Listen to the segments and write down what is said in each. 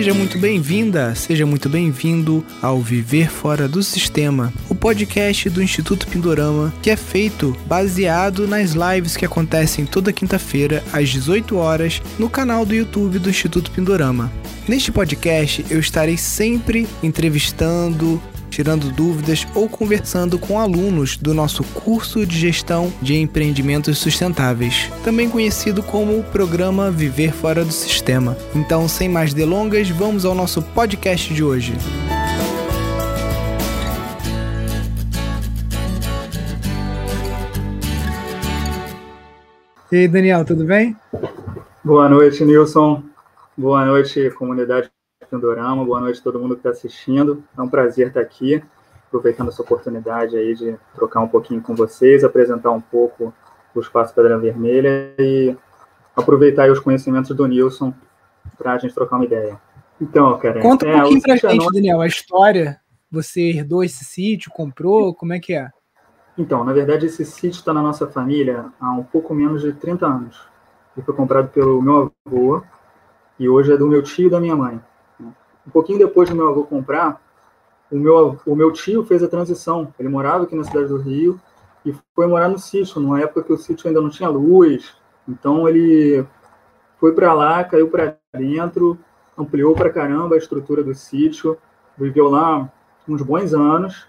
Seja muito bem-vinda, seja muito bem-vindo ao Viver Fora do Sistema, o podcast do Instituto Pindorama, que é feito baseado nas lives que acontecem toda quinta-feira às 18 horas no canal do YouTube do Instituto Pindorama. Neste podcast eu estarei sempre entrevistando, tirando dúvidas ou conversando com alunos do nosso curso de gestão de empreendimentos sustentáveis, também conhecido como o programa Viver Fora do Sistema. Então, sem mais delongas, vamos ao nosso podcast de hoje. E aí, Daniel, tudo bem? Boa noite, Nilson. Boa noite, comunidade Pindorama, boa noite a todo mundo que está assistindo. É um prazer estar aqui, aproveitando essa oportunidade aí de trocar um pouquinho com vocês, apresentar um pouco o Espaço Pedra Vermelha e aproveitar os conhecimentos do Nilson para a gente trocar uma ideia. Então, cara... Conta um é, pouquinho para a gente, não... Daniel, a história. Você herdou esse sítio, comprou, como é que é? Então, na verdade, esse sítio está na nossa família há um pouco menos de 30 anos. Ele foi comprado pelo meu avô e hoje é do meu tio e da minha mãe. Um pouquinho depois do meu avô comprar, o meu, o meu tio fez a transição. Ele morava aqui na cidade do Rio e foi morar no sítio, numa época que o sítio ainda não tinha luz. Então ele foi para lá, caiu para dentro, ampliou para caramba a estrutura do sítio, viveu lá uns bons anos.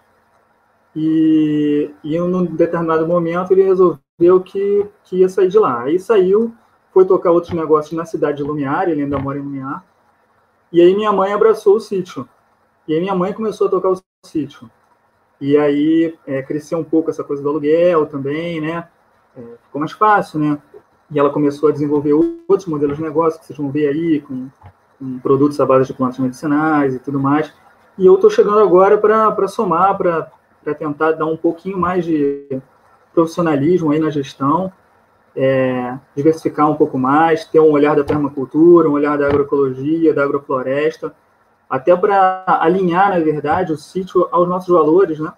E, e num determinado momento ele resolveu que, que ia sair de lá. Aí saiu, foi tocar outros negócios na cidade de Lumiar, ele ainda mora em Lumiar, e aí minha mãe abraçou o sítio. E aí minha mãe começou a tocar o sítio. E aí é, cresceu um pouco essa coisa do aluguel também, né? É, ficou mais fácil, né? E ela começou a desenvolver outros modelos de negócio que vocês vão ver aí, com, com produtos à base de plantas medicinais e tudo mais. E eu estou chegando agora para somar, para tentar dar um pouquinho mais de profissionalismo aí na gestão é, diversificar um pouco mais, ter um olhar da permacultura, um olhar da agroecologia, da agrofloresta, até para alinhar, na verdade, o sítio aos nossos valores, né?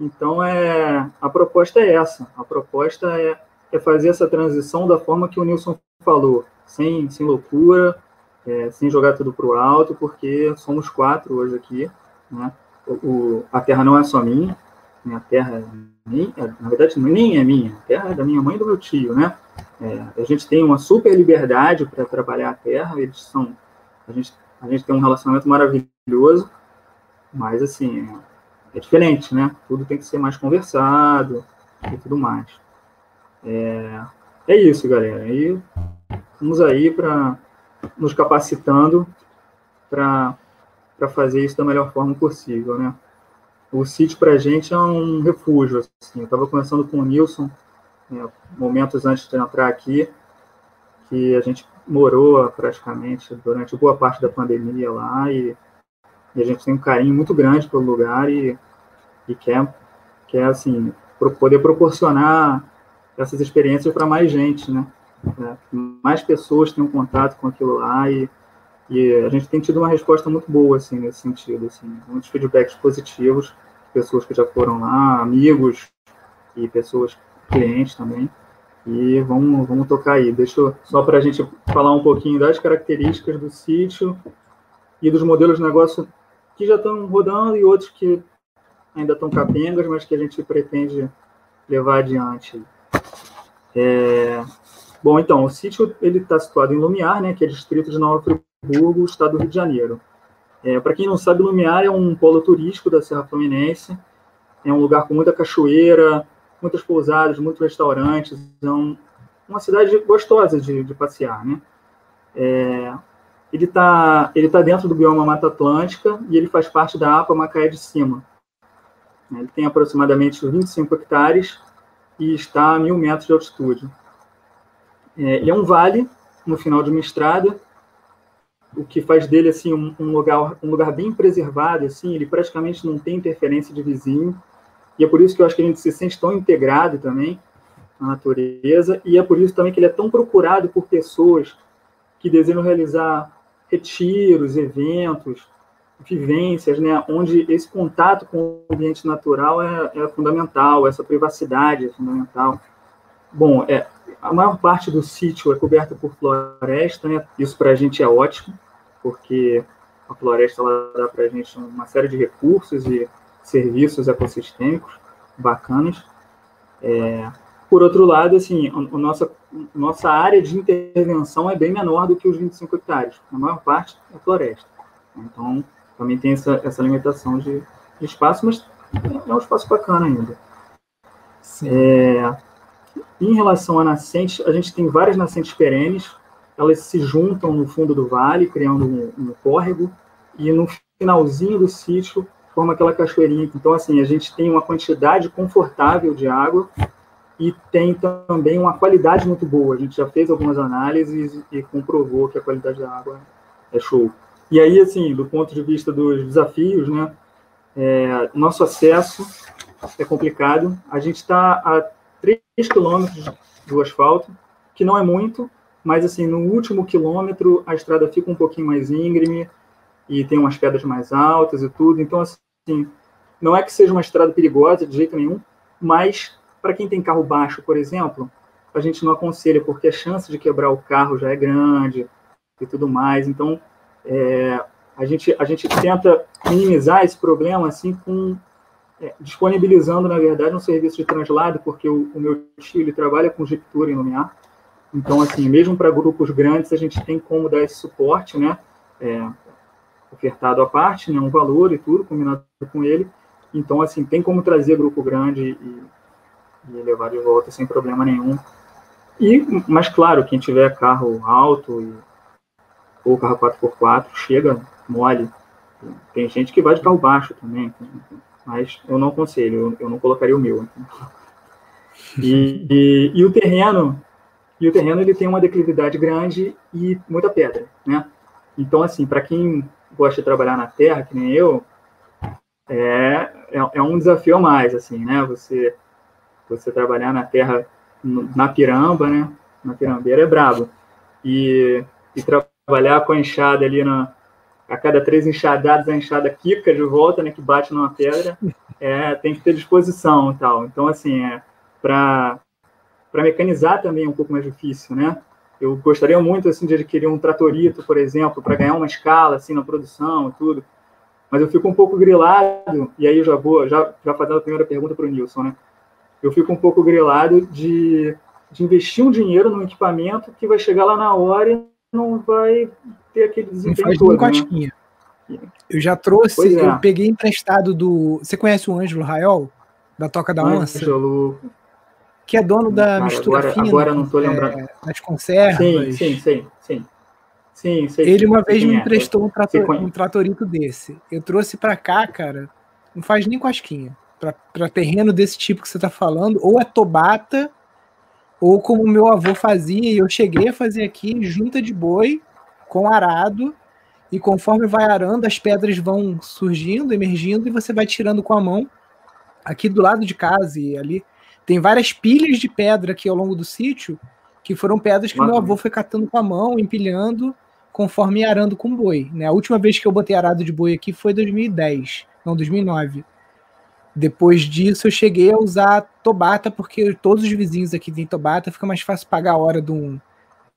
Então, é, a proposta é essa. A proposta é, é fazer essa transição da forma que o Nilson falou, sem, sem loucura, é, sem jogar tudo para o alto, porque somos quatro hoje aqui, né? O, o, a terra não é só minha, minha terra nem, é, na verdade nem é minha, a terra é da minha mãe e do meu tio, né? É, a gente tem uma super liberdade para trabalhar a terra, eles são, a gente, a gente tem um relacionamento maravilhoso, mas assim, é, é diferente, né? Tudo tem que ser mais conversado e tudo mais. É, é isso, galera. E vamos aí para nos capacitando para fazer isso da melhor forma possível, né? O sítio para a gente é um refúgio. Assim. Eu estava conversando com o Nilson, né, momentos antes de entrar aqui, que a gente morou praticamente durante boa parte da pandemia lá e, e a gente tem um carinho muito grande pelo lugar e, e quer, quer assim, poder proporcionar essas experiências para mais gente, né? É, mais pessoas tenham contato com aquilo lá e, e a gente tem tido uma resposta muito boa assim nesse sentido, assim, muitos feedbacks positivos pessoas que já foram lá, amigos e pessoas clientes também. E vamos, vamos tocar aí. Deixa eu, só para a gente falar um pouquinho das características do sítio e dos modelos de negócio que já estão rodando e outros que ainda estão capengas, mas que a gente pretende levar adiante. É... Bom, então, o sítio ele está situado em Lumiar, né, que é distrito de Nova Friburgo, estado do Rio de Janeiro. É, Para quem não sabe, Lumiar é um polo turístico da Serra Fluminense. É um lugar com muita cachoeira, muitas pousadas, muitos restaurantes. É um, uma cidade gostosa de, de passear, né? É, ele está ele tá dentro do bioma Mata Atlântica e ele faz parte da APA Macaé de Cima. Ele tem aproximadamente 25 hectares e está a mil metros de altitude. É, ele é um vale no final de uma estrada o que faz dele assim um, um, lugar um lugar bem preservado assim ele praticamente não tem interferência de vizinho e é por isso que eu acho que a gente se sente tão integrado também à natureza e é por isso também que ele é tão procurado por pessoas que desejam realizar retiros eventos vivências né onde esse contato com o ambiente natural é, é fundamental essa privacidade é fundamental bom é a maior parte do sítio é coberta por floresta, né? isso para a gente é ótimo. Porque a floresta ela dá para a gente uma série de recursos e serviços ecossistêmicos bacanas. É, por outro lado, assim, a, a nossa, a nossa área de intervenção é bem menor do que os 25 hectares. A maior parte é floresta. Então, também tem essa, essa limitação de, de espaço, mas é um espaço bacana ainda. É, em relação a nascentes, a gente tem várias nascentes perenes, elas se juntam no fundo do vale, criando um, um córrego, e no finalzinho do sítio forma aquela cachoeirinha. Então, assim, a gente tem uma quantidade confortável de água e tem também uma qualidade muito boa. A gente já fez algumas análises e comprovou que a qualidade da água é show. E aí, assim, do ponto de vista dos desafios, né, é, nosso acesso é complicado. A gente está a 3 quilômetros do asfalto, que não é muito, mas assim, no último quilômetro a estrada fica um pouquinho mais íngreme e tem umas pedras mais altas e tudo. Então, assim, não é que seja uma estrada perigosa de jeito nenhum, mas para quem tem carro baixo, por exemplo, a gente não aconselha, porque a chance de quebrar o carro já é grande e tudo mais. Então, é, a, gente, a gente tenta minimizar esse problema assim com é, disponibilizando, na verdade, um serviço de translado, porque o, o meu tio ele trabalha com Jeep em Lumiar. Então, assim, mesmo para grupos grandes, a gente tem como dar esse suporte, né? É, ofertado à parte, né? Um valor e tudo, combinado com ele. Então, assim, tem como trazer grupo grande e, e levar de volta sem problema nenhum. E, mas, claro, quem tiver carro alto e, ou carro 4x4, chega mole. Tem gente que vai de carro baixo também mas eu não aconselho, eu, eu não colocaria o meu. E, e, e, o terreno, e o terreno ele tem uma declividade grande e muita pedra, né? Então, assim, para quem gosta de trabalhar na terra, que nem eu, é, é, é, um desafio a mais, assim, né? Você, você trabalhar na terra, na piramba, né? Na pirambeira é brabo. E, e trabalhar com a enxada ali na, a cada três enxadadas, a enxada quica de volta, né, que bate numa pedra, é, tem que ter disposição e tal. Então, assim, é, para mecanizar também é um pouco mais difícil, né? Eu gostaria muito, assim, de adquirir um tratorito, por exemplo, para ganhar uma escala, assim, na produção e tudo. Mas eu fico um pouco grilado, e aí eu já vou, já, já fazendo a primeira pergunta para o Nilson, né? Eu fico um pouco grilado de, de investir um dinheiro num equipamento que vai chegar lá na hora e não vai ter aquele desempenho todo, né? Eu já trouxe, é. eu peguei emprestado do. Você conhece o Ângelo Raiol? Da Toca da Onça? Ângelo. Que é dono da Cara, mistura agora, fina. Agora não tô lembrando. É, das conservas. Sim, sim, sim. sim. Sim, sei, Ele uma vez me é. emprestou um, trator, um tratorito desse. Eu trouxe para cá, cara, não faz nem cosquinha. Para terreno desse tipo que você tá falando, ou é tobata, ou como meu avô fazia, e eu cheguei a fazer aqui, junta de boi com arado, e conforme vai arando, as pedras vão surgindo, emergindo, e você vai tirando com a mão. Aqui do lado de casa e ali tem várias pilhas de pedra aqui ao longo do sítio, que foram pedras que meu avô foi catando com a mão, empilhando, conforme arando com boi. Né? A última vez que eu botei arado de boi aqui foi 2010, não, 2009. Depois disso, eu cheguei a usar Tobata, porque todos os vizinhos aqui têm Tobata, fica mais fácil pagar a hora de um,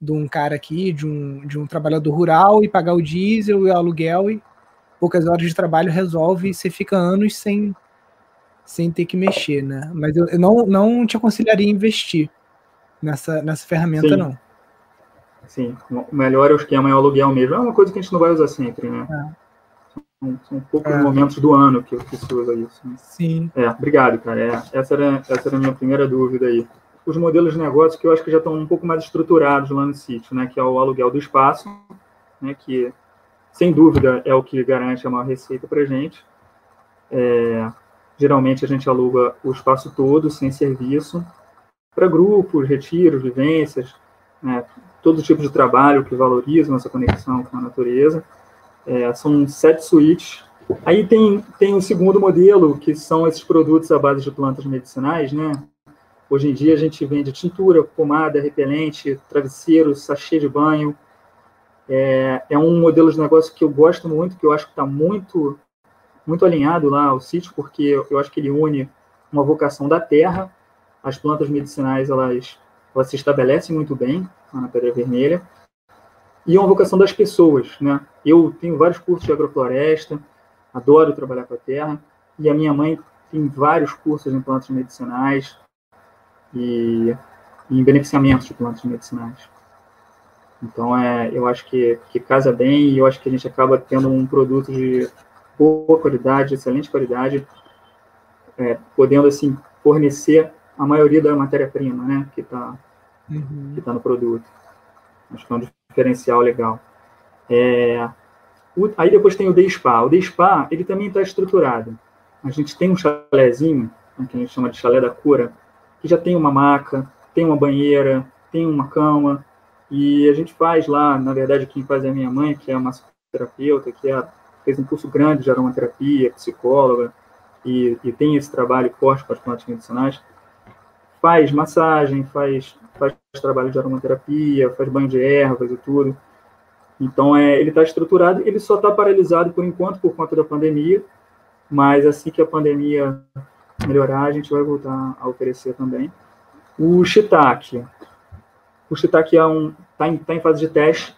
de um cara aqui, de um, de um trabalhador rural, e pagar o diesel e o aluguel, e poucas horas de trabalho resolve, e você fica anos sem, sem ter que mexer, né? Mas eu, eu não, não te aconselharia a investir nessa, nessa ferramenta, Sim. não. Sim, o melhor é o esquema é o aluguel mesmo. É uma coisa que a gente não vai usar sempre, né? É. São, poucos é. momentos do ano que, que se usa isso. Né? Sim. É, obrigado, cara. É, essa, era, essa era a minha primeira dúvida aí. Os modelos de negócio que eu acho que já estão um pouco mais estruturados lá no sítio, né? Que é o aluguel do espaço, né? Que, sem dúvida, é o que garante a maior receita para a gente. É, geralmente, a gente aluga o espaço todo, sem serviço, para grupos, retiros, vivências, né? todo tipo de trabalho que valorizam essa conexão com a natureza. É, são sete suítes. Aí tem, tem o segundo modelo, que são esses produtos à base de plantas medicinais, né? Hoje em dia a gente vende tintura, pomada, repelente, travesseiro, sachê de banho. É, é um modelo de negócio que eu gosto muito, que eu acho que está muito, muito alinhado lá ao sítio, porque eu acho que ele une uma vocação da terra. As plantas medicinais, elas, elas se estabelecem muito bem na Pedra Vermelha e é uma vocação das pessoas, né? Eu tenho vários cursos de agrofloresta, adoro trabalhar com a terra, e a minha mãe tem vários cursos em plantas medicinais e, em beneficiamentos de plantas medicinais. Então, é, eu acho que, que casa bem e eu acho que a gente acaba tendo um produto de boa qualidade, excelente qualidade, é, podendo, assim, fornecer a maioria da matéria-prima, né, que está uhum. que tá no produto. Acho que é um diferencial legal. É, o, aí depois tem o Day Spa. O Day Spa, ele também está estruturado. A gente tem um chalézinho, né, que a gente chama de chalé da cura, que já tem uma maca, tem uma banheira, tem uma cama, e a gente faz lá, na verdade, quem faz é a minha mãe, que é uma terapeuta, que é, fez um curso grande de aromaterapia, psicóloga, e, e tem esse trabalho forte com as plantas medicinais. Faz massagem, faz, faz trabalho de aromaterapia, faz banho de ervas e tudo. Então, é, ele está estruturado, ele só está paralisado por enquanto por conta da pandemia, mas assim que a pandemia melhorar, a gente vai voltar a oferecer também. O shiitake, o shiitake é um, está em, tá em fase de teste.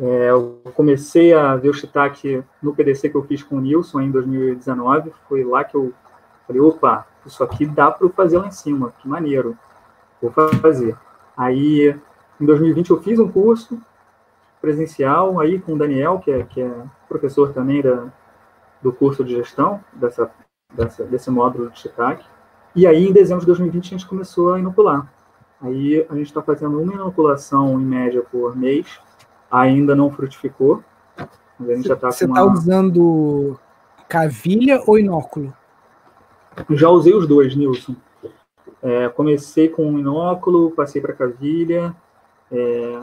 É, eu comecei a ver o shiitake no PDC que eu fiz com o Nilson em 2019. Foi lá que eu falei, opa, isso aqui dá para fazer lá em cima, que maneiro. Vou fazer. Aí, em 2020, eu fiz um curso presencial aí com o Daniel, que é, que é professor também da, do curso de gestão dessa, dessa, desse módulo de shiitake. E aí, em dezembro de 2020, a gente começou a inocular. Aí a gente está fazendo uma inoculação em média por mês, ainda não frutificou. Mas a gente já tá Você está uma... usando cavilha ou inóculo? Já usei os dois, Nilson. É, comecei com inóculo, passei para cavilha. É,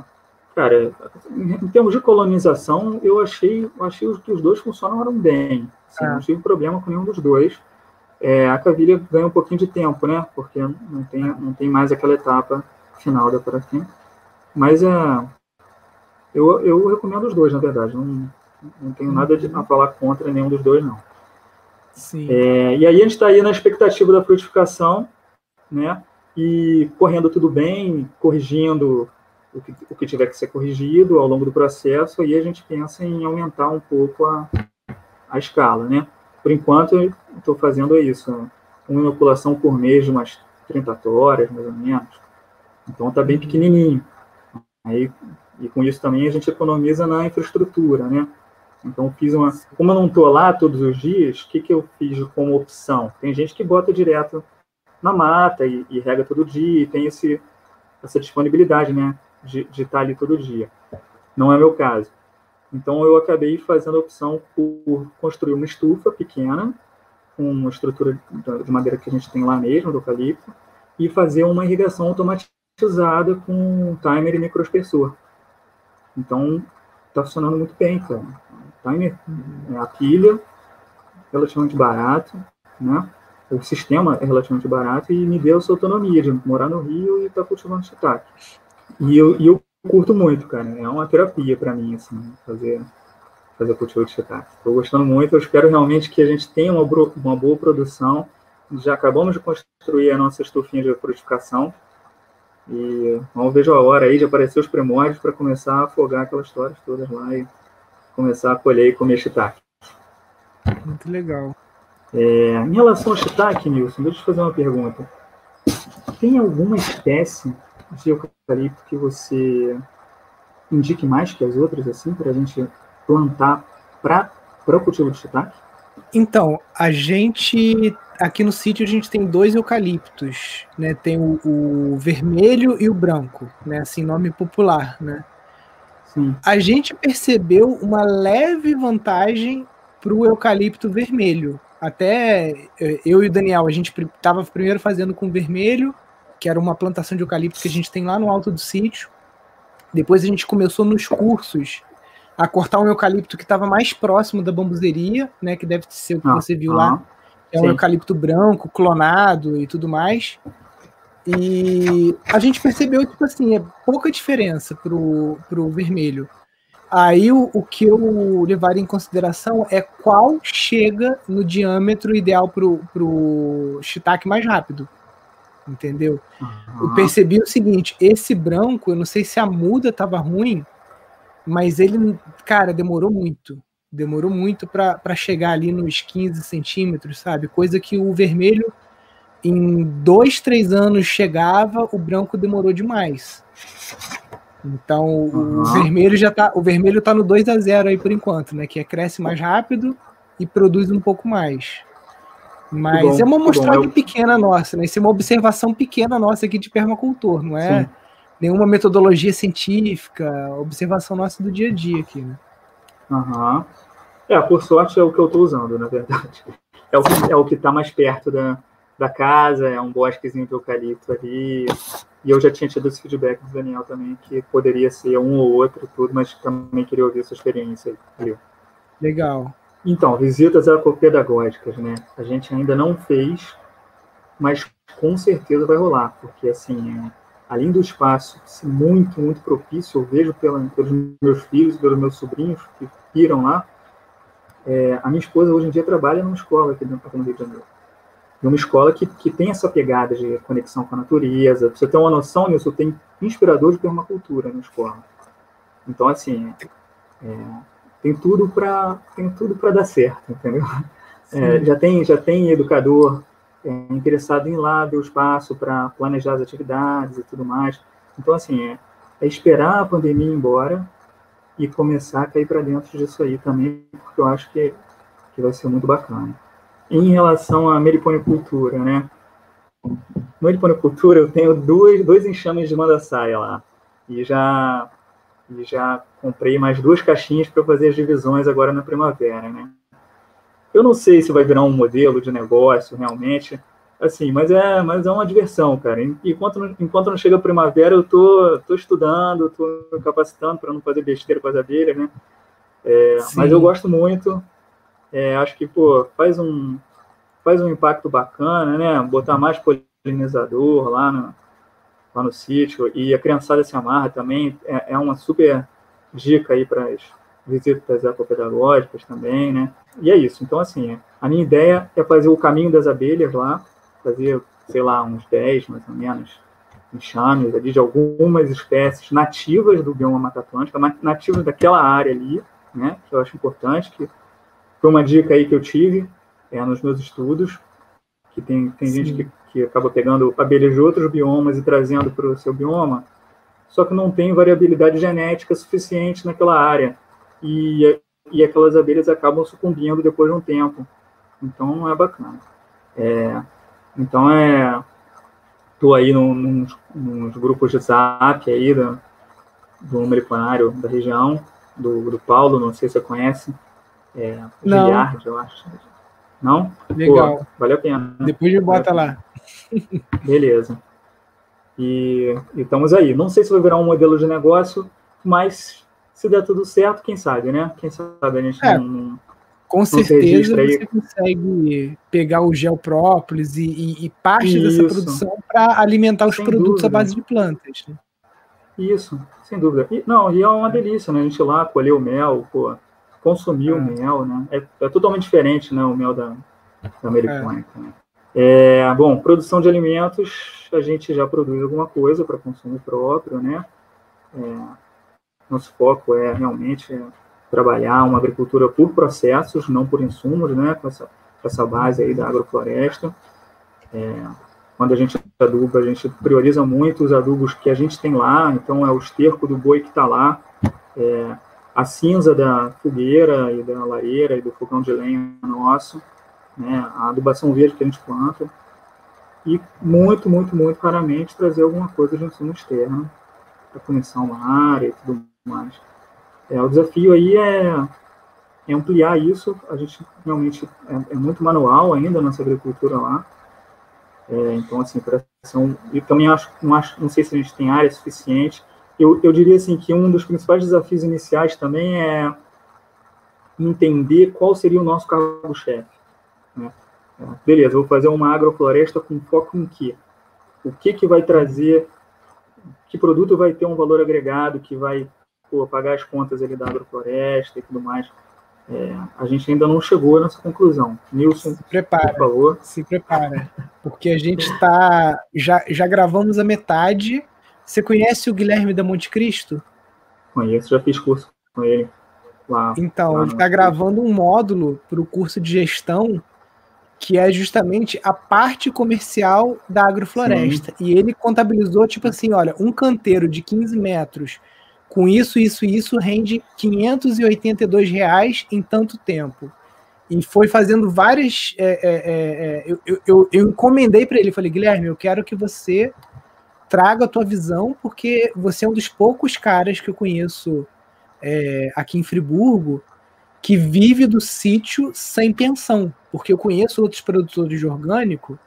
cara, em termos de colonização, eu achei, achei que os dois funcionaram bem. Assim, ah. Não tive problema com nenhum dos dois. É, a Cavilha ganha um pouquinho de tempo, né? Porque não tem, não tem mais aquela etapa final da parafina. Mas é, eu, eu recomendo os dois, na verdade. Não, não tenho nada de, a falar contra nenhum dos dois, não. Sim. É, e aí a gente está aí na expectativa da frutificação, né? E correndo tudo bem, corrigindo o que, o que tiver que ser corrigido ao longo do processo, aí a gente pensa em aumentar um pouco a, a escala, né? Por enquanto, estou fazendo isso, uma inoculação por mês de umas 30 horas, mais ou menos. Então, está bem pequenininho. Aí, e com isso também a gente economiza na infraestrutura, né? Então, fiz uma. Como eu não estou lá todos os dias, o que, que eu fiz como opção? Tem gente que bota direto na mata e, e rega todo dia, e tem esse, essa disponibilidade, né? De, de estar tá ali todo dia. Não é meu caso. Então eu acabei fazendo a opção por construir uma estufa pequena, com uma estrutura de madeira que a gente tem lá mesmo, do eucalipto, e fazer uma irrigação automatizada com timer e microespessor. Então está funcionando muito bem, cara. Timer, é, a pilha, relativamente barato, né? O sistema é relativamente barato e me deu essa autonomia de morar no Rio e estar tá cultivando shiitake. E eu, e eu curto muito, cara. É uma terapia para mim, assim, fazer, fazer cultivo de shiitake. Estou gostando muito. Eu espero realmente que a gente tenha uma, uma boa produção. Já acabamos de construir a nossa estufinha de frutificação. E vamos ver a hora aí de aparecer os primórdios para começar a afogar aquelas histórias todas lá e começar a colher e comer shiitake. Muito legal. É, em relação ao shiitake, Nilson, deixa eu te fazer uma pergunta. Tem alguma espécie de eucalipto que você indique mais que as outras, assim, para a gente plantar para o cultivo de shiitake? Então, a gente aqui no sítio a gente tem dois eucaliptos, né? Tem o, o, vermelho e o branco, né? Assim, nome popular, né? Sim. A gente percebeu uma leve vantagem para o eucalipto vermelho. Até eh, eu e o Daniel, a gente estava primeiro fazendo com vermelho, que era uma plantação de eucalipto que a gente tem lá no alto do sítio. Depois a gente começou nos cursos a cortar um eucalipto que estava mais próximo da bambuzeria, né, que deve ser o que ah, você viu ah, lá. É um sim. eucalipto branco, clonado e tudo mais. E a gente percebeu, tipo assim, é pouca diferença pro, pro vermelho. Aí o, o que eu levaria em consideração é qual chega no diâmetro ideal pro, pro shiitake mais rápido entendeu? Uhum. Eu percebi o seguinte, esse branco, eu não sei se a muda estava ruim, mas ele, cara, demorou muito. Demorou muito para chegar ali nos 15 centímetros, sabe? Coisa que o vermelho em dois, três anos chegava, o branco demorou demais. Então uhum. o vermelho já tá, o vermelho tá no 2 a 0 aí por enquanto, né? Que é cresce mais rápido e produz um pouco mais. Mas bom, é uma mostragem pequena nossa, né? Isso é uma observação pequena nossa aqui de permacultor, não é Sim. nenhuma metodologia científica, observação nossa do dia a dia aqui, né? Uhum. É, por sorte é o que eu estou usando, na verdade. É o que é o que está mais perto da, da casa, é um bosquezinho de eucalipto ali. E eu já tinha tido esse feedback do Daniel também, que poderia ser um ou outro, tudo, mas também queria ouvir sua experiência aí. Legal. Então, visitas ecopedagógicas, né? A gente ainda não fez, mas com certeza vai rolar, porque assim, é, além do espaço muito, muito propício, eu vejo pela, pelos meus filhos, pelos meus sobrinhos que viram lá, é, a minha esposa hoje em dia trabalha numa escola aqui, dentro, no Rio de Janeiro. E uma escola que, que tem essa pegada de conexão com a natureza. Pra você ter uma noção, Nilson, tem inspirador de permacultura na escola. Então, assim, é, tem tudo para tem tudo para dar certo, entendeu? É, já tem já tem educador é, interessado em ir lá ver o espaço para planejar as atividades e tudo mais. Então assim é, é, esperar a pandemia ir embora e começar a cair para dentro disso aí também, porque eu acho que que vai ser muito bacana. Em relação à meliponicultura, né? Meliponicultura, eu tenho dois, dois enxames de mandaçaia lá. E já e já comprei mais duas caixinhas para fazer as divisões agora na primavera, né? Eu não sei se vai virar um modelo de negócio realmente, assim, mas é, mas é uma diversão, cara. Enquanto, enquanto não chega a primavera, eu tô, tô estudando, tô me capacitando para não fazer besteira com as abelhas, né? É, mas eu gosto muito. É, acho que pô, faz um faz um impacto bacana, né? Botar mais polinizador lá no, lá no sítio, e a criançada se amarra também, é, é uma super dica aí para as visitas ecopedagógicas também, né? E é isso. Então, assim, a minha ideia é fazer o caminho das abelhas lá, fazer, sei lá, uns 10, mais ou menos, enxames ali de algumas espécies nativas do bioma Mata Atlântica, nativas daquela área ali, né? Que eu acho importante, que foi uma dica aí que eu tive é, nos meus estudos, que tem, tem gente que que acaba pegando abelhas de outros biomas e trazendo para o seu bioma, só que não tem variabilidade genética suficiente naquela área. E, e aquelas abelhas acabam sucumbindo depois de um tempo. Então não é bacana. É, então é. Estou aí nos, nos, grupos de zap aí do, do meliponário da região, do, do Paulo, não sei se você conhece. É, Giliard, eu acho. Não? Legal. Pô, valeu a pena. Depois me bota lá. Beleza. E, e, estamos aí. Não sei se vai virar um modelo de negócio, mas se der tudo certo, quem sabe, né? Quem sabe a gente é, não, Com não certeza você consegue pegar o gel própolis e, e, e parte Isso. dessa produção para alimentar os sem produtos dúvida. à base de plantas. Né? Isso, sem dúvida. E, não, e é uma delícia, né? A gente ir lá colher o mel, pô, consumir é. o mel, né? É, é, totalmente diferente, né? O mel da, da americana. É. Né? É, bom, produção de alimentos, a gente já produz alguma coisa para consumo próprio, né? É, nosso foco é realmente trabalhar uma agricultura por processos, não por insumos, né? Com essa, com essa base aí da agrofloresta. É, quando a gente aduba, a gente prioriza muito os adubos que a gente tem lá, então é o esterco do boi que está lá, é, a cinza da fogueira e da lareira e do fogão de lenha nosso, né, a adubação verde que a gente planta, e muito, muito, muito raramente trazer alguma coisa de insumo externo para à área e tudo mais. É, o desafio aí é, é, ampliar isso, a gente realmente é, é muito manual ainda nossa agricultura lá, é, então, assim, pressão, e também acho não, acho, não sei se a gente tem área suficiente, eu, eu diria assim que um dos principais desafios iniciais também é entender qual seria o nosso cargo-chefe. Né? Beleza, vou fazer uma agrofloresta com foco em quê? O que, que vai trazer, que produto vai ter um valor agregado, que vai pô, pagar as contas ali da agrofloresta e tudo mais. É, a gente ainda não chegou nessa conclusão. Nilson, se prepara, por favor. Se prepara, porque a gente está já, já gravamos a metade. Você conhece o Guilherme da Monte Cristo? Conheço, já fiz curso com ele lá. Então, lá ele está gravando um módulo para o curso de gestão que é justamente a parte comercial da agrofloresta. Sim. E ele contabilizou, tipo assim, olha, um canteiro de 15 metros com isso, isso e isso rende 582 reais em tanto tempo. E foi fazendo várias. É, é, é, é eu, eu, eu, encomendei para ele, falei, Guilherme, eu quero que você traga a tua visão, porque você é um dos poucos caras que eu conheço é, aqui em Friburgo que vive do sítio sem pensão. Porque eu conheço outros produtores de orgânico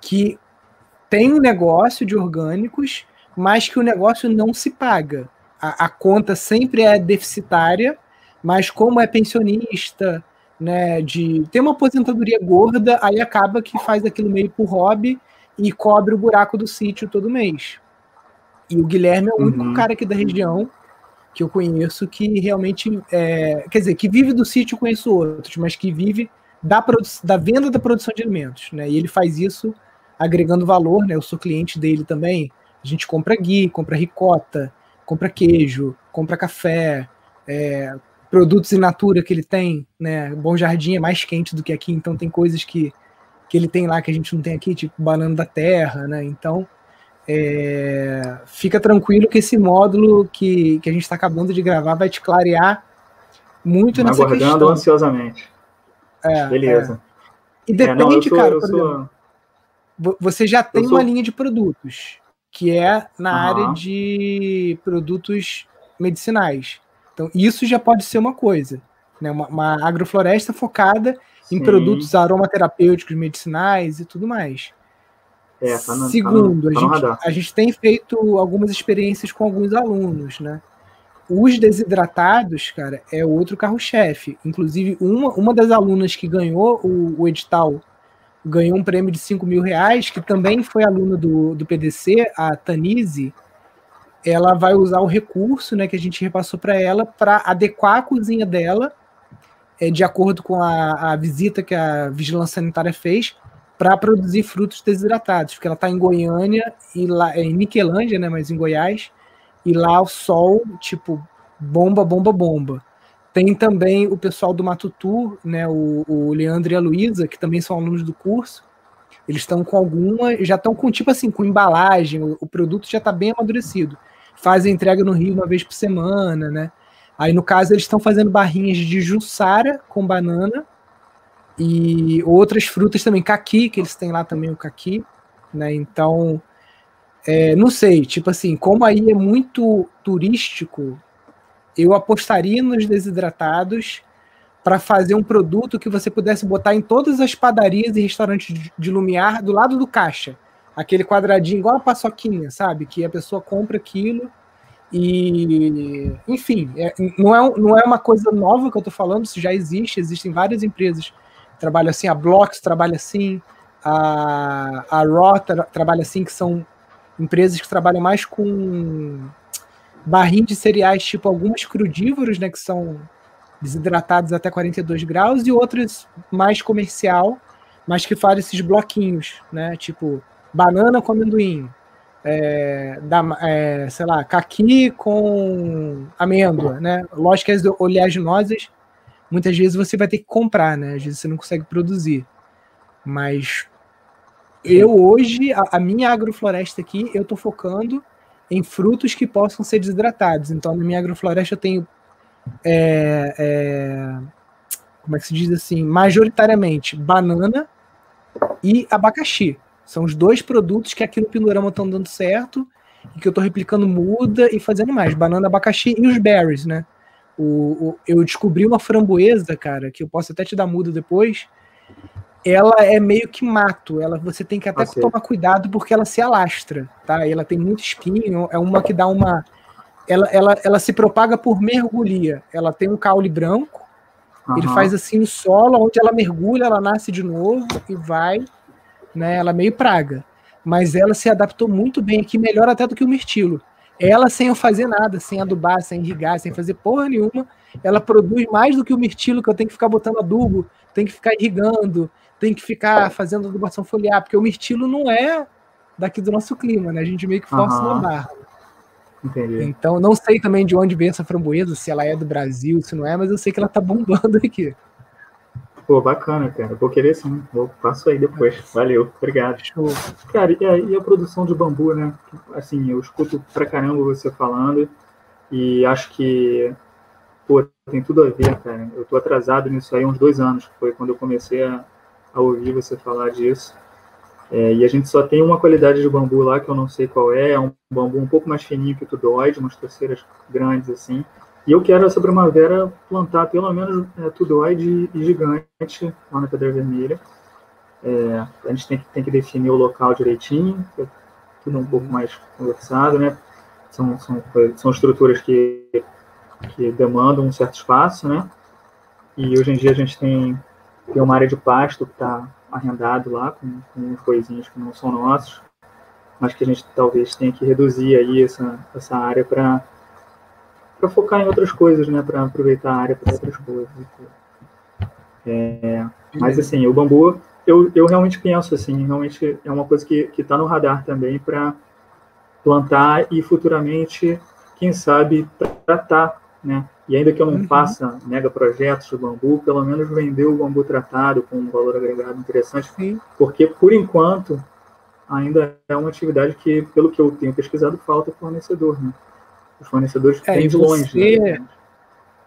que tem um negócio de orgânicos, mas que o negócio não se paga. A, a conta sempre é deficitária, mas como é pensionista, né, de tem uma aposentadoria gorda, aí acaba que faz aquilo meio por hobby e cobre o buraco do sítio todo mês. E o Guilherme é o único uhum. cara aqui da região que eu conheço que realmente, é, quer dizer, que vive do sítio, conheço outros, mas que vive da, da venda da produção de alimentos, né? E ele faz isso agregando valor, né? Eu sou cliente dele também. A gente compra ghee, compra ricota, compra queijo, compra café, é, produtos in natura que ele tem, né? Bom Jardim é mais quente do que aqui, então tem coisas que, que ele tem lá que a gente não tem aqui, tipo banana da terra, né? Então, é, fica tranquilo que esse módulo que, que a gente está acabando de gravar vai te clarear muito nessa aguardando questão. ansiosamente. É, Beleza. É. E depende, é, não, sou, cara, por exemplo, você já tem sou... uma linha de produtos, que é na uhum. área de produtos medicinais. Então, isso já pode ser uma coisa. Né? Uma, uma agrofloresta focada Sim. em produtos aromaterapêuticos, medicinais e tudo mais. É, tá no, Segundo, tá no, tá a, gente, a gente tem feito algumas experiências com alguns alunos, né? Os desidratados, cara, é outro carro-chefe. Inclusive, uma, uma das alunas que ganhou o, o, edital ganhou um prêmio de 5 mil reais, que também foi aluna do, do PDC, a Tanise. Ela vai usar o recurso né, que a gente repassou para ela para adequar a cozinha dela, é, de acordo com a, a visita que a Vigilância Sanitária fez, para produzir frutos desidratados, porque ela está em Goiânia e lá é em Niquelândia, né, mas em Goiás, e lá o sol, tipo, bomba, bomba, bomba. Tem também o pessoal do Matutu, né, o, o Leandro e a Luísa, que também são alunos do curso. Eles estão com alguma, já estão com tipo assim, com embalagem, o, o produto já está bem amadurecido. Fazem entrega no Rio uma vez por semana, né? Aí no caso eles estão fazendo barrinhas de jussara com banana e outras frutas também, caqui, que eles têm lá também o caqui, né? Então, é, não sei, tipo assim, como aí é muito turístico, eu apostaria nos desidratados para fazer um produto que você pudesse botar em todas as padarias e restaurantes de Lumiar do lado do caixa. Aquele quadradinho igual a paçoquinha, sabe? Que a pessoa compra aquilo e, enfim, é, não, é, não é uma coisa nova que eu estou falando, isso já existe, existem várias empresas que trabalham assim, a Blocks trabalha assim, a, a Raw tra, trabalha assim, que são empresas que trabalham mais com barrinhos de cereais, tipo algumas crudívoros, né, que são desidratados até 42 graus, e outras mais comercial, mas que fazem esses bloquinhos, né, tipo banana com amendoim, é, da, é, sei lá, caqui com amêndoa, né? Lógico que as oleaginosas, muitas vezes você vai ter que comprar, né? Às vezes você não consegue produzir. Mas eu hoje, a, a, minha agrofloresta aqui, eu estou focando em frutos que possam ser desidratados. Então, na minha agrofloresta eu tenho, é, é, como é que se diz assim, majoritariamente banana e abacaxi. São os dois produtos que aqui no Pindorama estão dando certo e que eu estou replicando muda e fazendo mais. Banana, abacaxi e os berries, né? O, o, eu descobri uma framboesa, cara, que eu posso até te dar muda depois, ela é meio que mato. Ela você tem que até okay. tomar cuidado porque ela se alastra, tá? Ela tem muito espinho, é uma que dá uma ela, ela, ela se propaga por mergulha. Ela tem um caule branco. Uhum. Ele faz assim no solo, onde ela mergulha, ela nasce de novo e vai, né? Ela é meio praga, mas ela se adaptou muito bem aqui, melhor até do que o mirtilo. Ela sem eu fazer nada, sem adubar, sem irrigar, sem fazer porra nenhuma, ela produz mais do que o mirtilo que eu tenho que ficar botando adubo, tenho que ficar irrigando, tem que ficar fazendo adubação foliar, porque o mirtilo não é daqui do nosso clima, né? A gente meio que força uhum. na barra. Entendi. Então, não sei também de onde vem essa framboesa, se ela é do Brasil, se não é, mas eu sei que ela tá bombando aqui. Pô, bacana, cara. Vou querer sim. Vou, passo aí depois. Valeu, obrigado. Show. Cara, e a, e a, produção de bambu, né? Assim, eu escuto pra caramba você falando e acho que, pô, tem tudo a ver, cara. Eu tô atrasado nisso aí uns dois anos. Foi quando eu comecei a, a ouvir você falar disso. É, e a gente só tem uma qualidade de bambu lá que eu não sei qual é. É um bambu um pouco mais fininho que o tudoide, umas torceiras grandes assim. E eu quero essa primavera plantar pelo menos é, tudoide e gigante lá na Pedra Vermelha. É, a gente tem que, tem que definir o local direitinho, é tudo um pouco mais conversado, né? São, são, são estruturas que, que demandam um certo espaço, né? E hoje em dia a gente tem, tem uma área de pasto que está arrendado lá, com, com uns coisinhos que não são nossos, mas que a gente talvez tenha que reduzir aí essa, essa área para para focar em outras coisas, né? Para aproveitar a área para outras coisas. É, mas assim, o bambu, eu, eu realmente penso assim, realmente é uma coisa que está no radar também para plantar e futuramente, quem sabe, tratar, né? E ainda que eu não uhum. faça mega projetos de bambu, pelo menos vender o bambu tratado com um valor agregado interessante, Sim. porque por enquanto ainda é uma atividade que, pelo que eu tenho pesquisado, falta fornecedor, né? Os fornecedores é, de longe. Você, né?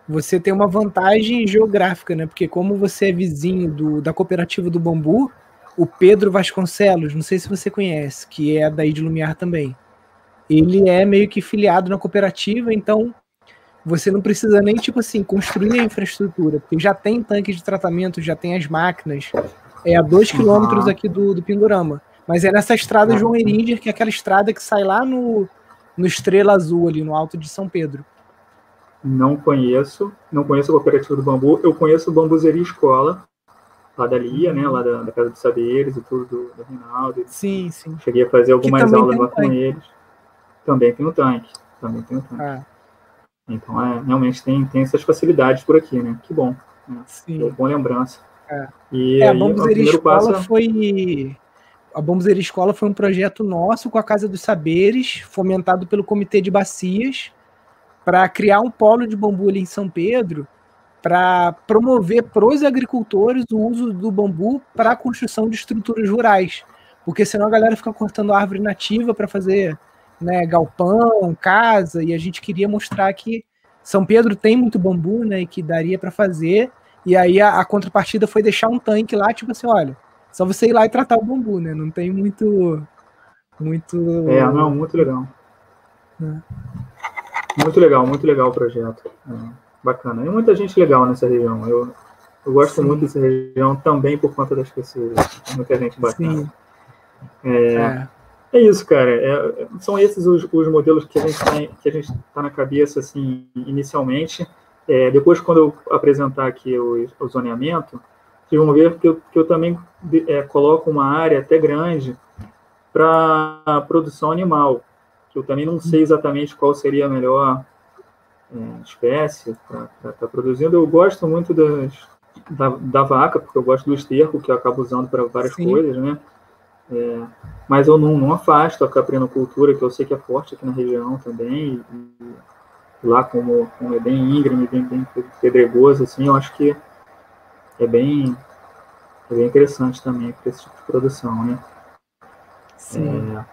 você tem uma vantagem geográfica, né? Porque como você é vizinho do, da cooperativa do bambu, o Pedro Vasconcelos, não sei se você conhece, que é daí de Lumiar também. Ele é meio que filiado na cooperativa, então você não precisa nem, tipo assim, construir a infraestrutura, porque já tem tanque de tratamento, já tem as máquinas. É a dois uhum. quilômetros aqui do, do Pindorama. Mas é nessa estrada João Eringer, que é aquela estrada que sai lá no, no Estrela Azul, ali no alto de São Pedro? Não conheço, não conheço a cooperativa do bambu. Eu conheço o Bambuzeria Escola, lá da Lia, né, lá da, da Casa dos Saberes e tudo, do, do Rinaldo. Sim, sim. Cheguei a fazer algumas aulas lá com eles. Também tem o um tanque, também tem o um tanque. Ah. Então, é, realmente tem, tem essas facilidades por aqui, né? Que bom. Né? Sim. É boa lembrança. É, e é, aí, a Bambuzeria Escola passo... foi a Bombeira Escola foi um projeto nosso com a Casa dos Saberes, fomentado pelo Comitê de Bacias, para criar um polo de bambu ali em São Pedro, para promover para os agricultores o uso do bambu para a construção de estruturas rurais. Porque senão a galera fica cortando árvore nativa para fazer né, galpão, casa, e a gente queria mostrar que São Pedro tem muito bambu, né, e que daria para fazer. E aí a, a contrapartida foi deixar um tanque lá, tipo assim, olha, só você ir lá e tratar o bambu, né? Não tem muito. Muito. É, não, muito legal. É. Muito legal, muito legal o projeto. É, bacana. E muita gente legal nessa região. Eu, eu gosto Sim. muito dessa região também por conta das pessoas. Muita gente bacana. É, é, é. isso, cara. É, são esses os, os, modelos que a gente tem, que a gente está na cabeça assim inicialmente. É, depois, quando eu apresentar aqui o, o zoneamento, vocês vão ver que eu, que eu também é, coloco uma área até grande para produção animal, que eu também não sei exatamente qual seria a melhor é, espécie para estar tá produzindo. Eu gosto muito das, da, da, vaca, porque eu gosto do esterco, que eu acabo usando para várias Sim. coisas, né? É, mas eu não, não afasto a caprinocultura, que eu sei que é forte aqui na região também, e, e lá como, como, é bem íngreme, bem, bem pedregoso, assim, eu acho que é bem, é bem interessante também para esse tipo de produção, né? Sim. É,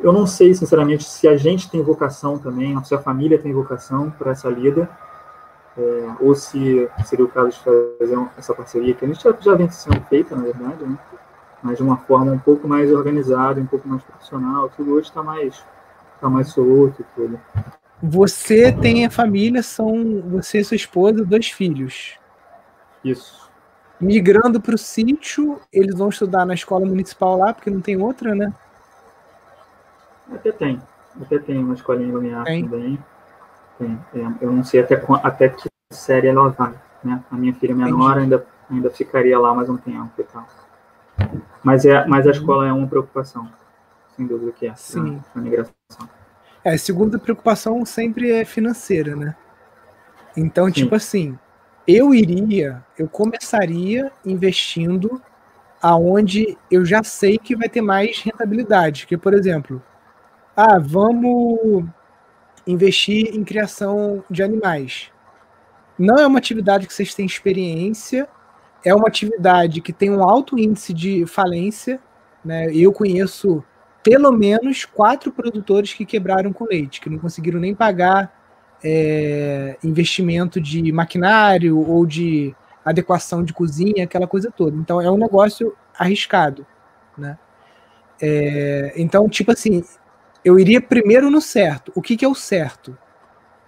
eu não sei, sinceramente, se a gente tem vocação também, se a família tem vocação para essa lida, é, ou se seria o caso de fazer essa parceria, que a gente já, já vem sendo feita, na verdade, né? Mas de uma forma um pouco mais organizada, um pouco mais profissional, tudo hoje está mais, tá mais solto e tudo. Você tem a família, são você e sua esposa, dois filhos. Isso. Migrando para o sítio, eles vão estudar na escola municipal lá, porque não tem outra, né? Até tem. Até tem uma escolinha em também. Tem. É, eu não sei até, até que série ela vai. Né? A minha filha menor ainda, ainda ficaria lá mais um tempo e tal. Mas, é, mas a escola é uma preocupação. Sem dúvida que é. Sim. A, a migração. É, a segunda preocupação sempre é financeira, né? Então, Sim. tipo assim, eu iria, eu começaria investindo aonde eu já sei que vai ter mais rentabilidade. Que, por exemplo, ah, vamos investir em criação de animais. Não é uma atividade que vocês têm experiência, é uma atividade que tem um alto índice de falência. Né? Eu conheço pelo menos quatro produtores que quebraram com leite, que não conseguiram nem pagar é, investimento de maquinário ou de adequação de cozinha, aquela coisa toda. Então é um negócio arriscado, né? É, então, tipo assim, eu iria primeiro no certo. O que, que é o certo?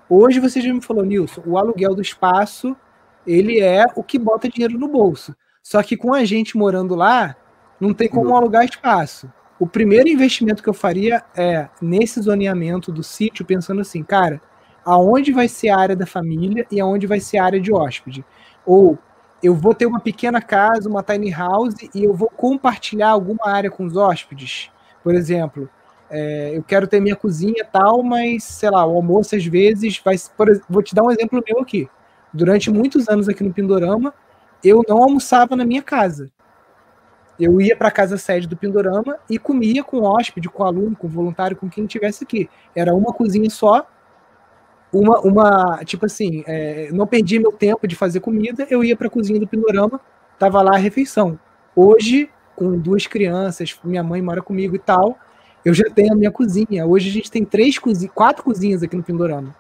Hoje você já me falou, Nilson, o aluguel do espaço ele é o que bota dinheiro no bolso. Só que com a gente morando lá, não tem como alugar espaço. O primeiro investimento que eu faria é nesse zoneamento do sítio, pensando assim, cara, aonde vai ser a área da família e aonde vai ser a área de hóspede. Ou eu vou ter uma pequena casa, uma tiny house, e eu vou compartilhar alguma área com os hóspedes. Por exemplo, é, eu quero ter minha cozinha tal, mas, sei lá, o almoço às vezes vai. Por, vou te dar um exemplo meu aqui. Durante muitos anos aqui no Pindorama, eu não almoçava na minha casa. Eu ia para a casa sede do Pindorama e comia com hóspede, com aluno, com voluntário, com quem tivesse aqui. Era uma cozinha só, uma, uma tipo assim, é, não perdi meu tempo de fazer comida, eu ia para a cozinha do Pindorama, tava lá a refeição. Hoje, com duas crianças, minha mãe mora comigo e tal, eu já tenho a minha cozinha. Hoje a gente tem três cozinhas, quatro cozinhas aqui no Pindorama,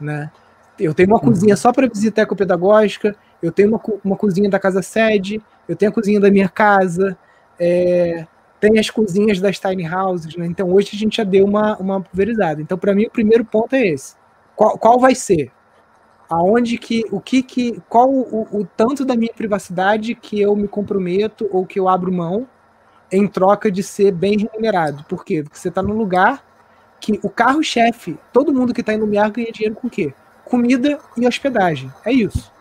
né? Eu tenho uma uhum. cozinha só para visita ecopedagógica, eu tenho uma, uma cozinha da casa sede, eu tenho a cozinha da minha casa, é, tem as cozinhas das tiny houses, né? Então hoje a gente já deu uma, uma pulverizada. Então, para mim, o primeiro ponto é esse. Qual, qual vai ser? Aonde que, o que que, qual o, o tanto da minha privacidade que eu me comprometo ou que eu abro mão em troca de ser bem remunerado? Por quê? Porque você está num lugar que o carro-chefe, todo mundo que está em Lumiar ganha dinheiro com o quê? Comida e hospedagem. É isso.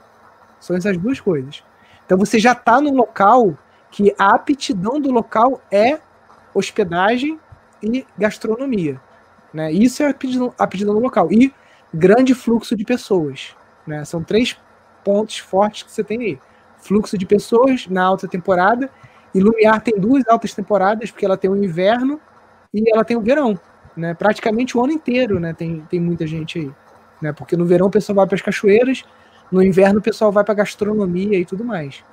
São essas duas coisas. Então você já está num local que a aptidão do local é hospedagem e gastronomia. Né? Isso é a aptidão, a aptidão do local. E grande fluxo de pessoas. Né? São três pontos fortes que você tem aí. Fluxo de pessoas na alta temporada. E Lumiar tem duas altas temporadas, porque ela tem o inverno e ela tem o verão. Né? Praticamente o ano inteiro né? tem, tem muita gente aí. Né? Porque no verão o pessoal vai para as cachoeiras, no inverno o pessoal vai para gastronomia e tudo mais.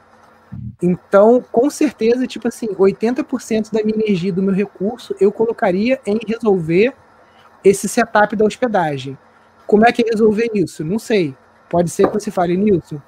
Então, com certeza, tipo assim, 80% da minha energia, do meu recurso, eu colocaria em resolver esse setup da hospedagem. Como é que é resolver isso? Não sei. Pode ser que você fale, Nilson,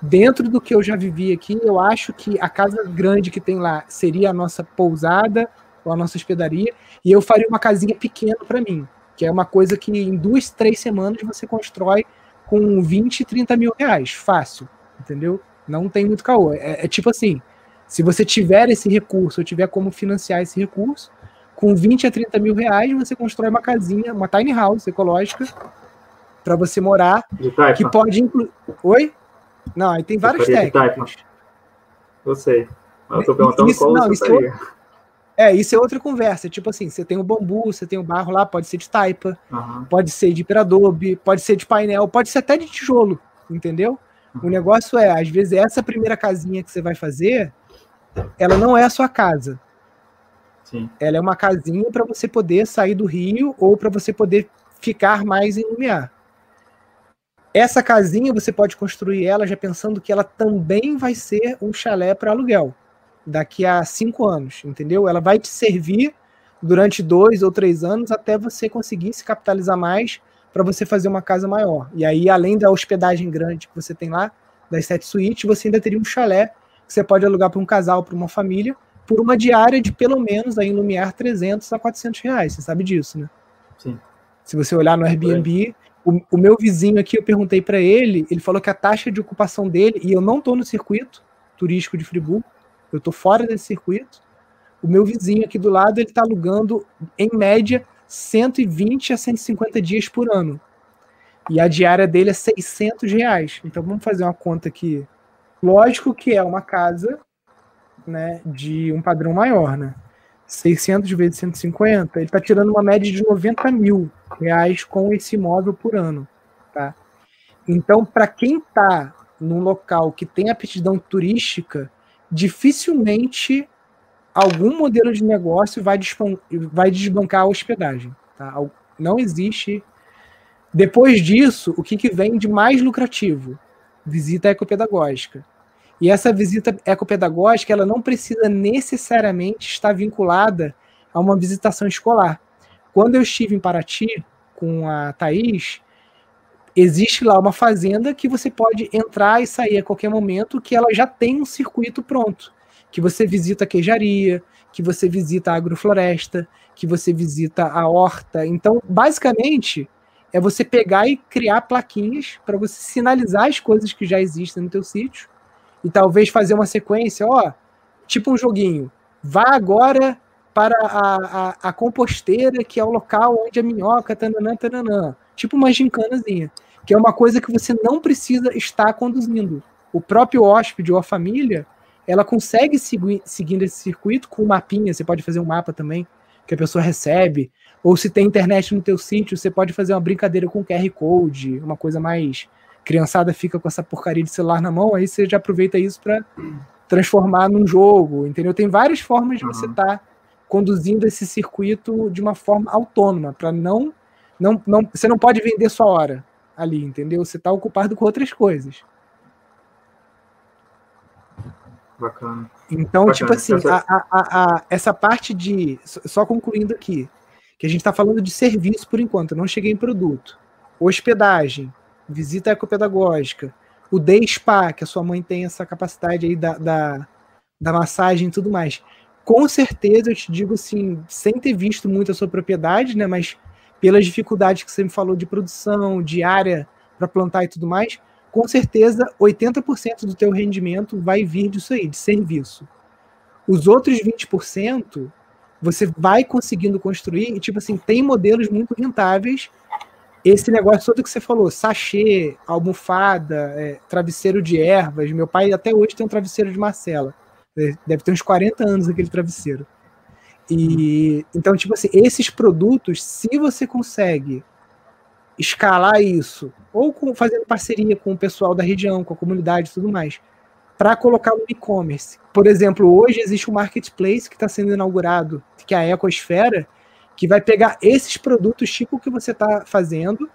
dentro do que eu já vivi aqui, eu acho que a casa grande que tem lá seria a nossa pousada ou a nossa hospedaria, e eu faria uma casinha pequena para mim, que é uma coisa que em duas, três semanas você constrói com 20, 30 mil reais, fácil, entendeu? Não tem muito caô. É, é tipo assim, se você tiver esse recurso, ou tiver como financiar esse recurso, com 20 a 30 mil reais, você constrói uma casinha, uma tiny house ecológica, para você morar, que pode incluir. Oi? Não, aí tem vários técnicos. Eu sei. Eu tô perguntando isso, qual não, isso é, isso é outra conversa. Tipo assim, você tem o bambu, você tem o barro lá, pode ser de taipa, uhum. pode ser de peradobe, pode ser de painel, pode ser até de tijolo, entendeu? Uhum. O negócio é, às vezes, essa primeira casinha que você vai fazer, ela não é a sua casa. Sim. Ela é uma casinha para você poder sair do rio ou para você poder ficar mais em Lumiar. Essa casinha você pode construir ela já pensando que ela também vai ser um chalé para aluguel daqui a cinco anos, entendeu? Ela vai te servir durante dois ou três anos até você conseguir se capitalizar mais para você fazer uma casa maior. E aí, além da hospedagem grande que você tem lá, das sete suítes, você ainda teria um chalé que você pode alugar para um casal, para uma família, por uma diária de pelo menos aí Lumiar 300 a 400 reais. Você sabe disso, né? Sim. Se você olhar no Airbnb, o, o meu vizinho aqui, eu perguntei para ele, ele falou que a taxa de ocupação dele, e eu não estou no circuito turístico de Friburgo, eu estou fora desse circuito. O meu vizinho aqui do lado, ele está alugando, em média, 120 a 150 dias por ano. E a diária dele é 600 reais. Então vamos fazer uma conta aqui. Lógico que é uma casa né, de um padrão maior, né? 600 vezes 150, ele está tirando uma média de 90 mil reais com esse imóvel por ano, tá? Então, para quem está num local que tem aptidão turística, dificilmente algum modelo de negócio vai, vai desbancar a hospedagem, tá? Não existe Depois disso, o que, que vem de mais lucrativo? Visita ecopedagógica. E essa visita ecopedagógica, ela não precisa necessariamente estar vinculada a uma visitação escolar. Quando eu estive em Paraty com a Thaís, existe lá uma fazenda que você pode entrar e sair a qualquer momento, que ela já tem um circuito pronto. Que você visita a queijaria, que você visita a agrofloresta, que você visita a horta. Então, basicamente, é você pegar e criar plaquinhas para você sinalizar as coisas que já existem no teu sítio e talvez fazer uma sequência, ó, tipo um joguinho. Vá agora para a, a, a composteira, que é o local onde a minhoca, tananã, tananã. Tipo uma gincanazinha, que é uma coisa que você não precisa estar conduzindo. O próprio hóspede ou a família, ela consegue seguir seguindo esse circuito com um mapinha, você pode fazer um mapa também, que a pessoa recebe, ou se tem internet no teu sítio, você pode fazer uma brincadeira com QR Code, uma coisa mais criançada fica com essa porcaria de celular na mão, aí você já aproveita isso para transformar num jogo, entendeu? Tem várias formas de você estar tá conduzindo esse circuito de uma forma autônoma, para não, não, não, você não pode vender sua hora ali, entendeu? Você está ocupado com outras coisas. Bacana. Então, Bacana. tipo assim, a, a, a, essa parte de. Só concluindo aqui, que a gente está falando de serviço por enquanto, não cheguei em produto. Hospedagem, visita ecopedagógica, o Day Spa, que a sua mãe tem essa capacidade aí da, da, da massagem e tudo mais. Com certeza, eu te digo assim, sem ter visto muito a sua propriedade, né, mas pelas dificuldades que você me falou de produção, de área para plantar e tudo mais, com certeza 80% do teu rendimento vai vir disso aí, de serviço. Os outros 20% você vai conseguindo construir, e tipo assim, tem modelos muito rentáveis. Esse negócio todo que você falou, sachê, almofada, é, travesseiro de ervas. Meu pai até hoje tem um travesseiro de Marcela. É, deve ter uns 40 anos aquele travesseiro. E então, tipo assim, esses produtos, se você consegue escalar isso, ou com, fazendo parceria com o pessoal da região, com a comunidade e tudo mais, para colocar no e-commerce. Por exemplo, hoje existe um marketplace que está sendo inaugurado, que é a Ecosfera, que vai pegar esses produtos tipo que você está fazendo,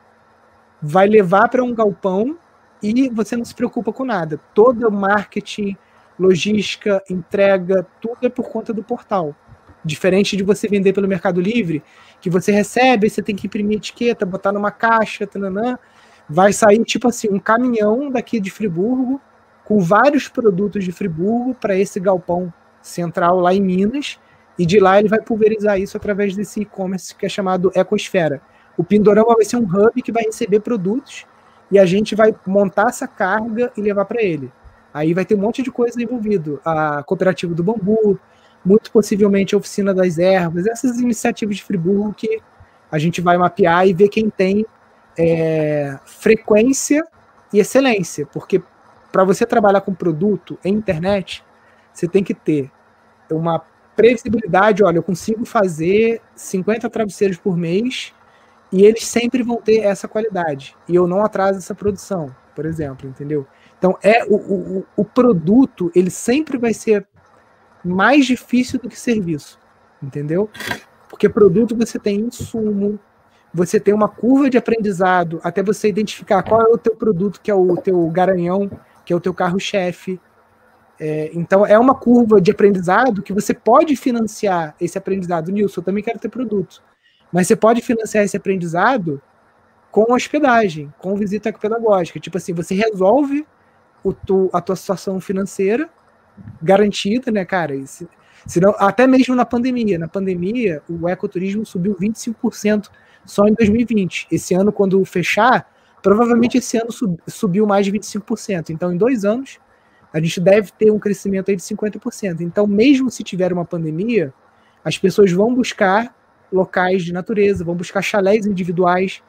vai levar para um galpão e você não se preocupa com nada. Todo marketing, logística, entrega, tudo é por conta do portal. Diferente de você vender pelo Mercado Livre, que você recebe, você tem que imprimir etiqueta, botar numa caixa, tananã, vai sair tipo assim um caminhão daqui de Friburgo com vários produtos de Friburgo para esse galpão central lá em Minas, e de lá ele vai pulverizar isso através desse e-commerce que é chamado Ecosfera. O Pindorama vai ser um hub que vai receber produtos e a gente vai montar essa carga e levar para ele. Aí vai ter um monte de coisa envolvido. A cooperativa do bambu, muito possivelmente a oficina das ervas, essas iniciativas de Friburgo que a gente vai mapear e ver quem tem é, frequência e excelência, porque para você trabalhar com produto em internet, você tem que ter uma previsibilidade, olha, eu consigo fazer 50 travesseiros por mês e eles sempre vão ter essa qualidade. E eu não atraso essa produção, por exemplo, entendeu? Então, é o, o, o produto, ele sempre vai ser mais difícil do que serviço, entendeu? Porque produto você tem insumo, você tem uma curva de aprendizado até você identificar qual é o teu produto que é o teu garanhão, que é o teu carro-chefe. É, então, é uma curva de aprendizado que você pode financiar esse aprendizado. Nilson, eu também quero ter produto. Mas você pode financiar esse aprendizado com hospedagem, com visita pedagógica. Tipo assim, você resolve o tu, a tua situação financeira garantida, né, cara? Se, senão, até mesmo na pandemia. Na pandemia, o ecoturismo subiu 25% só em 2020. Esse ano, quando fechar, Provavelmente esse ano sub, subiu mais de 25%. Então, em dois anos, a gente deve ter um crescimento aí de 50%. Então, mesmo se tiver uma pandemia, as pessoas vão buscar locais de natureza, vão buscar chalés individuais,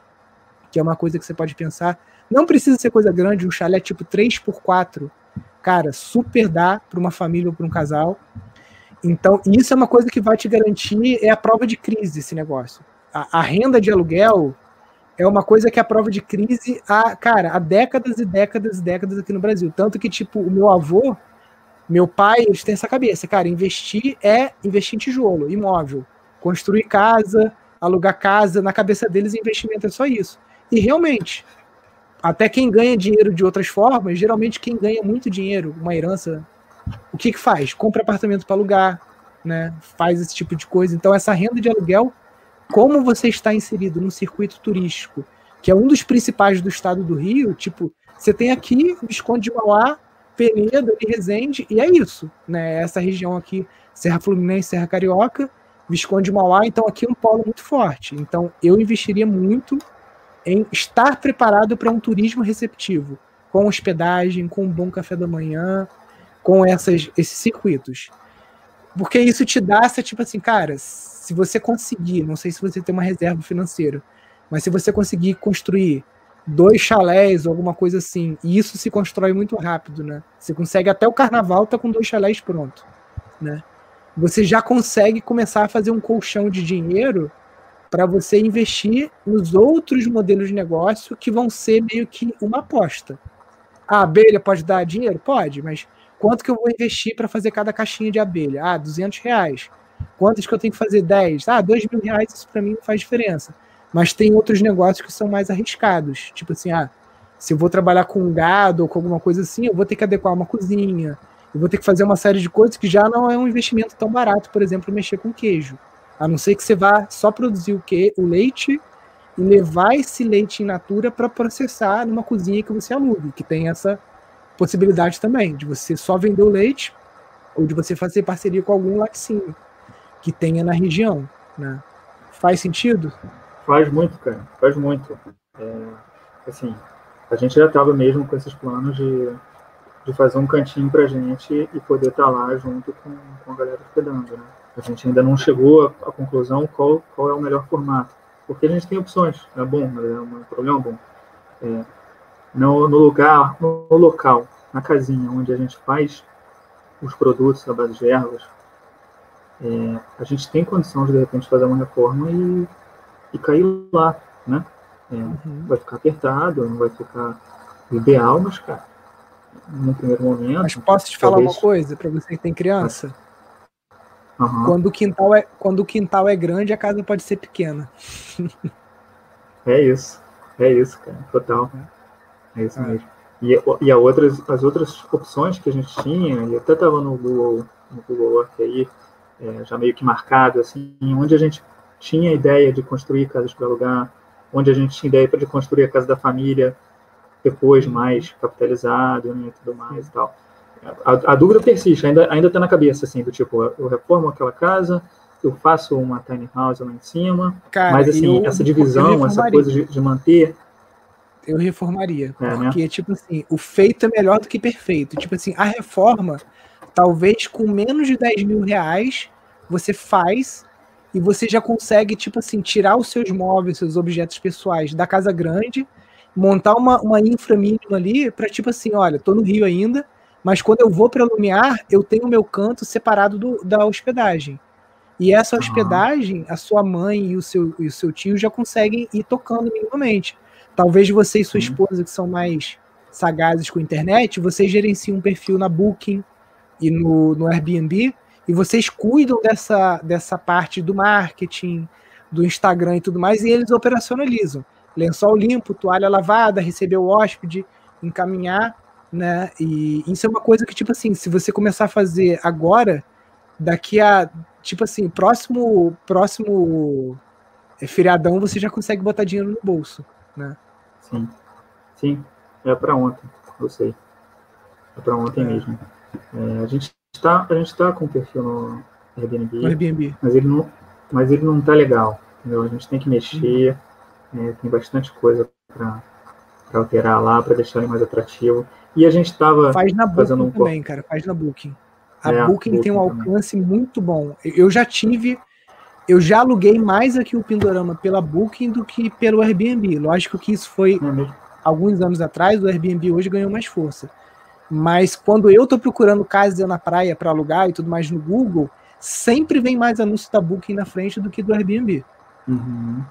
que é uma coisa que você pode pensar. Não precisa ser coisa grande, um chalé tipo 3x4, cara, super dá para uma família ou para um casal. Então, isso é uma coisa que vai te garantir, é a prova de crise esse negócio. A, a renda de aluguel, é uma coisa que é a prova de crise há, cara, há décadas e décadas e décadas aqui no Brasil. Tanto que, tipo, o meu avô, meu pai, eles têm essa cabeça, cara, investir é investir em tijolo, imóvel. Construir casa, alugar casa, na cabeça deles investimento é só isso. E realmente, até quem ganha dinheiro de outras formas, geralmente quem ganha muito dinheiro, uma herança, o que que faz? Compra apartamento para alugar, né? Faz esse tipo de coisa. Então essa renda de aluguel, como você está inserido no circuito turístico, que é um dos principais do estado do Rio, tipo, você tem aqui Visconde de Mauá, Penedo e Resende, e é isso, né? Essa região aqui, Serra Fluminense, Serra Carioca, Visconde de Mauá, então aqui é um polo muito forte. Então eu investiria muito em estar preparado para um turismo receptivo, com hospedagem, com um bom café da manhã, com essas, esses circuitos. Porque isso te dá essa, tipo assim, cara, se você conseguir, não sei se você tem uma reserva financeira, mas se você conseguir construir dois chalés ou alguma coisa assim, e isso se constrói muito rápido, né? Você consegue até o carnaval tá com dois chalés pronto, né? Você já consegue começar a fazer um colchão de dinheiro para você investir nos outros modelos de negócio que vão ser meio que uma aposta. A abelha pode dar dinheiro? Pode, mas quanto que eu vou investir para fazer cada caixinha de abelha? Ah, 200 reais. Quantas que eu tenho que fazer? 10? Ah, 2 mil reais, isso para mim não faz diferença. Mas tem outros negócios que são mais arriscados. Tipo assim, ah, se eu vou trabalhar com gado ou com alguma coisa assim, eu vou ter que adequar uma cozinha. Eu vou ter que fazer uma série de coisas que já não é um investimento tão barato, por exemplo, mexer com queijo. A não ser que você vá só produzir o que? O leite e levar esse leite in natura para processar numa cozinha que você alugue, que tem essa possibilidade também, de você só vender o leite ou de você fazer parceria com algum laticínio que tenha na região. Né? Faz sentido? Faz muito, cara. Faz muito. É, assim, a gente já estava mesmo com esses planos de, de fazer um cantinho para gente e poder estar tá lá junto com, com a galera hospedando, né? A gente ainda não chegou à conclusão qual, qual é o melhor formato, porque a gente tem opções, é bom, é um problema bom. É, no, no, lugar, no, no local, na casinha onde a gente faz os produtos à base de ervas, é, a gente tem condição de, de repente, fazer uma reforma e, e cair lá, né? É, uhum. Vai ficar apertado, não vai ficar ideal, mas, cara, no primeiro momento... Mas posso te falar talvez... uma coisa, para você que tem criança? Uhum. Quando, o quintal é, quando o quintal é grande, a casa pode ser pequena. é isso. É isso, cara. Total. É isso é. mesmo. E, e a outras, as outras opções que a gente tinha, e até estava no Google, no Google Earth aí, é, já meio que marcado, assim, onde a gente tinha a ideia de construir casas para alugar, onde a gente tinha ideia de construir a casa da família, depois mais capitalizado, né, tudo mais e tal a, a, dúvida persiste, ainda ainda está na cabeça, assim, do tipo, eu reformo aquela casa, eu faço uma tiny house lá em cima, Cara, mas assim, eu, essa divisão, essa coisa de, de, manter... Eu reformaria, é, né? porque, né? tipo assim, o feito é melhor do que perfeito. Tipo assim, a reforma, talvez com menos de 10 mil reais, você faz e você já consegue, tipo assim, tirar os seus móveis, seus objetos pessoais da casa grande, montar uma, uma infra mínima ali para tipo assim, olha, tô no Rio ainda, mas quando eu vou para Lumiar, eu tenho o meu canto separado do, da hospedagem. E essa hospedagem, a sua mãe e o seu, e o seu tio já conseguem ir tocando minimamente. Talvez você e sua esposa, que são mais sagazes com a internet, vocês gerenciem um perfil na Booking e no, no Airbnb, e vocês cuidam dessa, dessa parte do marketing, do Instagram e tudo mais, e eles operacionalizam. Lençol limpo, toalha lavada, receber o hóspede, encaminhar né? E isso é uma coisa que, tipo assim, se você começar a fazer agora, daqui a, tipo assim, próximo, próximo é, feriadão, você já consegue botar dinheiro no bolso, né? Sim, sim, é para ontem, eu sei. É para ontem é. mesmo. É, a gente está, a gente tá com o perfil no Airbnb, no Airbnb, mas ele não, mas ele não tá legal. Entendeu? A gente tem que mexer, é, tem bastante coisa para alterar lá para deixar ele mais atrativo. E a gente estava faz na fazendo Booking um também, cara, faz na Booking. A é, Booking, Booking tem um alcance também. muito bom. Eu já tive, eu já aluguei mais aqui o Pindorama pela Booking do que pelo Airbnb. Lógico que isso foi é alguns anos atrás, o Airbnb hoje ganhou mais força. Mas quando eu tô procurando casa na praia para alugar e tudo mais no Google, sempre vem mais anúncio da Booking na frente do que do Airbnb. Uhum.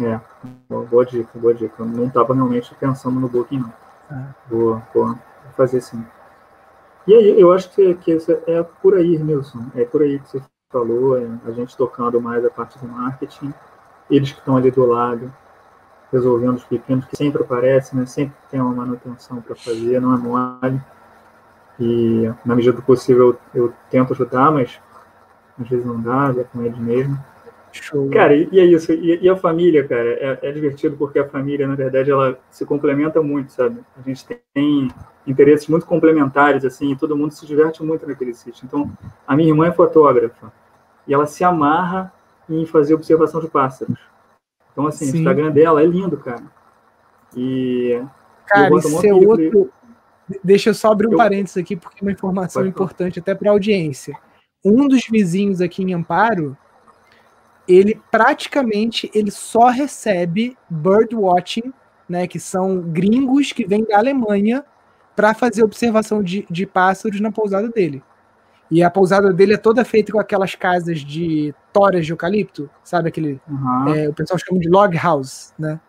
É, boa dica, boa dica. Eu não estava realmente pensando no Booking, não. Ah. Boa, boa. Fazer sim. E aí, eu acho que, que é por aí, Nilson. É por aí que você falou, é a gente tocando mais a parte do marketing, eles que estão ali do lado, resolvendo os pepinos, que sempre aparece, né? Sempre tem uma manutenção para fazer, não é mole. E na medida do possível eu, eu tento ajudar, mas às vezes não dá, é com eles mesmo. Show. Cara, e, e é isso. E, e, a família, cara, é, é, divertido porque a família, na verdade, ela se complementa muito, sabe? A gente tem interesses muito complementares, assim, e todo mundo se diverte muito naquele sítio. Então, a minha irmã é fotógrafa e ela se amarra em fazer observação de pássaros. Então, assim, Sim. o Instagram dela é lindo, cara. E. Cara, isso é outro. Deixa eu só abrir um eu... parênteses aqui, porque é uma informação Pode importante falar. até para a audiência. Um dos vizinhos aqui em Amparo, ele praticamente ele só recebe birdwatching, né, que são gringos que vêm da Alemanha para fazer observação de, de pássaros na pousada dele. E a pousada dele é toda feita com aquelas casas de toras de eucalipto, sabe? Aquele. Uhum. É, o pessoal chama de log house, né?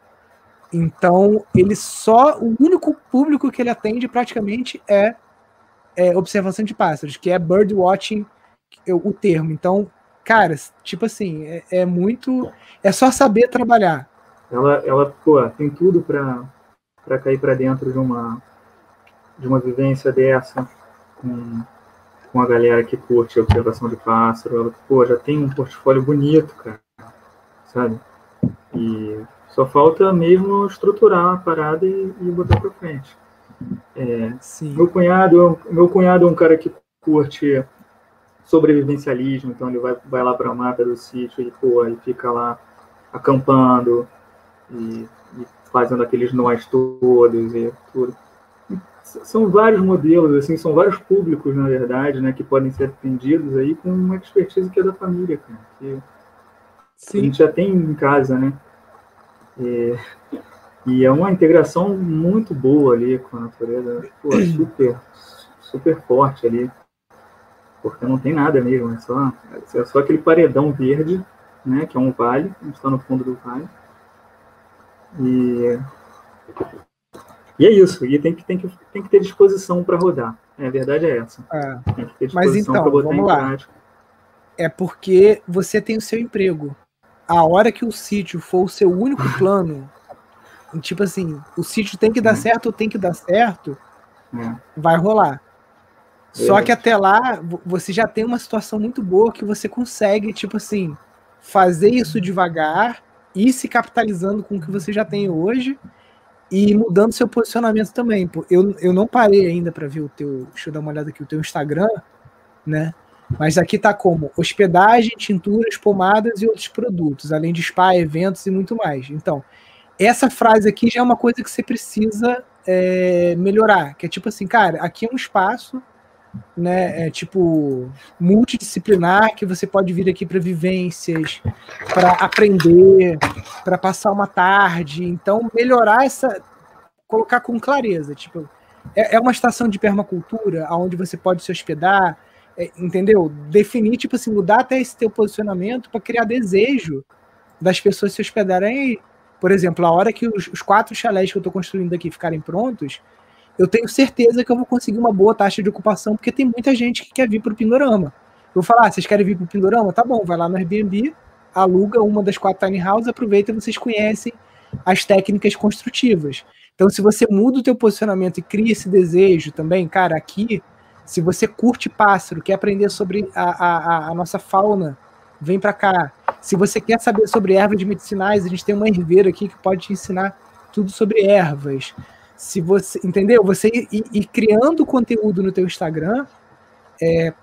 Então, ele só. O único público que ele atende praticamente é, é observação de pássaros, que é bird watching, o termo. Então, cara, tipo assim, é, é muito. É só saber trabalhar. Ela, ela pô, tem tudo para cair para dentro de uma, de uma vivência dessa, com com a galera que curte a observação de pássaro. Ela, pô, já tem um portfólio bonito, cara, sabe? E só falta mesmo estruturar a parada e, e botar para frente. É, meu cunhado, meu cunhado é um cara que curte sobrevivencialismo, então ele vai, vai lá para a mata do sítio e pô, ele fica lá acampando e, e fazendo aqueles nós todos e tudo são vários modelos, assim, são vários públicos, na verdade, né, que podem ser atendidos aí com uma expertise que é da família, cara, que Sim. a gente já tem em casa, né? É, e é uma integração muito boa ali com a natureza, pô, super, super forte ali, porque não tem nada mesmo, é só, é só aquele paredão verde, né, que é um vale, a gente está no fundo do vale, e e é isso, e tem que, tem que, tem que ter disposição para rodar. É, a verdade é essa. É. Tem que ter disposição para botar vamos lá. prática. É porque você tem o seu emprego. A hora que o sítio for o seu único plano, tipo assim, o sítio tem que dar é. certo ou tem que dar certo, é. vai rolar. Só que até lá, você já tem uma situação muito boa que você consegue, tipo assim, fazer isso devagar, ir se capitalizando com o que você já tem hoje e mudando seu posicionamento também. Eu, eu não parei ainda para ver o teu. Deixa eu dar uma olhada aqui, o teu Instagram, né? Mas aqui tá como hospedagem, tinturas, pomadas e outros produtos, além de spa, eventos e muito mais. Então, essa frase aqui já é uma coisa que você precisa é, melhorar, que é tipo assim, cara, aqui é um espaço né, é, tipo multidisciplinar que você pode vir aqui para vivências, para aprender, para passar uma tarde. Então, melhorar essa, colocar com clareza, tipo, é, é uma estação de permacultura aonde você pode se hospedar, é, entendeu? Definir, tipo assim, mudar até esse teu posicionamento para criar desejo das pessoas se hospedarem aí. Por exemplo, a hora que os, os quatro chalés que eu estou construindo aqui ficarem prontos, eu tenho certeza que eu vou conseguir uma boa taxa de ocupação, porque tem muita gente que quer vir para o Pindorama. Eu vou falar, ah, vocês querem vir para o Pindorama? Tá bom, vai lá no Airbnb, aluga uma das quatro tiny houses, aproveita e vocês conhecem as técnicas construtivas. Então, se você muda o teu posicionamento e cria esse desejo também, cara, aqui, se você curte pássaro, quer aprender sobre a, a, a nossa fauna, vem para cá. Se você quer saber sobre ervas medicinais, a gente tem uma herveira aqui que pode te ensinar tudo sobre ervas se você, entendeu? Você ir, criando conteúdo no teu Instagram, é,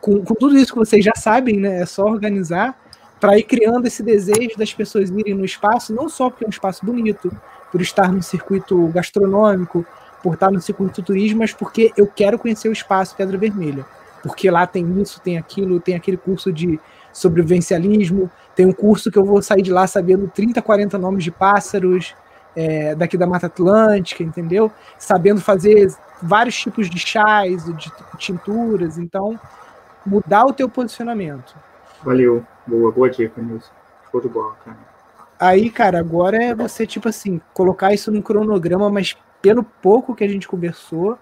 com, com, tudo isso que vocês já sabem, né? É só organizar para ir criando esse desejo das pessoas irem no espaço, não só porque é um espaço bonito, por estar no circuito gastronômico, por estar no circuito turismo, mas porque eu quero conhecer o espaço Pedra Vermelha. Porque lá tem isso, tem aquilo, tem aquele curso de sobrevivencialismo, tem um curso que eu vou sair de lá sabendo 30, 40 nomes de pássaros, é, daqui da Mata Atlântica, entendeu? Sabendo fazer vários tipos de chás, de tinturas, então mudar o teu posicionamento. Valeu, boa, boa dica, Nilson. Show de bola, cara. Aí, cara, agora é você, tipo assim, colocar isso no cronograma, mas pelo pouco que a gente conversou,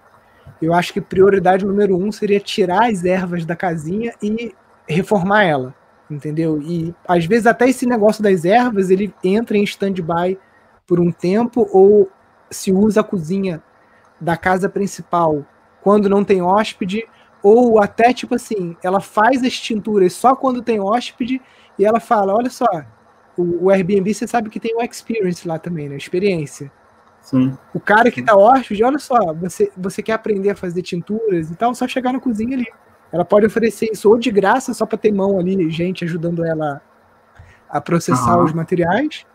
eu acho que prioridade número um seria tirar as ervas da casinha e reformar ela, entendeu? E às vezes até esse negócio das ervas, ele entra em stand-by por um tempo ou se usa a cozinha da casa principal quando não tem hóspede ou até tipo assim, ela faz as tinturas só quando tem hóspede e ela fala, olha só, o, o Airbnb você sabe que tem o experience lá também, né? Experiência. Sim. O cara que tá hóspede, olha só, você, você quer aprender a fazer tinturas e tal, só chegar na cozinha ali. Ela pode oferecer isso ou de graça, só para ter mão ali, gente ajudando ela a processar os materiais,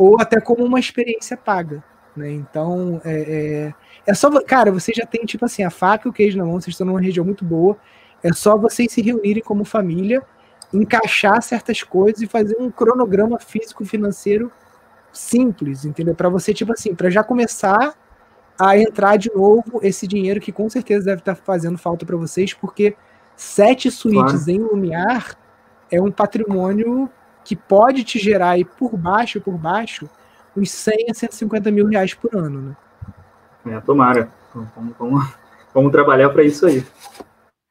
ou até como uma experiência paga. Né? Então, é, é, é, só. Cara, você já tem, tipo assim, a faca e o queijo na mão, vocês estão numa região muito boa. É só vocês se reunirem como família, encaixar certas coisas e fazer um cronograma físico-financeiro simples, entendeu? Para você, tipo assim, para já começar a entrar de novo esse dinheiro que com certeza deve estar tá fazendo falta para vocês, porque sete suítes claro. em Lumiar é um patrimônio que pode te gerar aí por baixo, por baixo, uns 100 a 150 mil reais por ano, né? É, tomara. Vamos, vamos, vamos trabalhar para isso aí.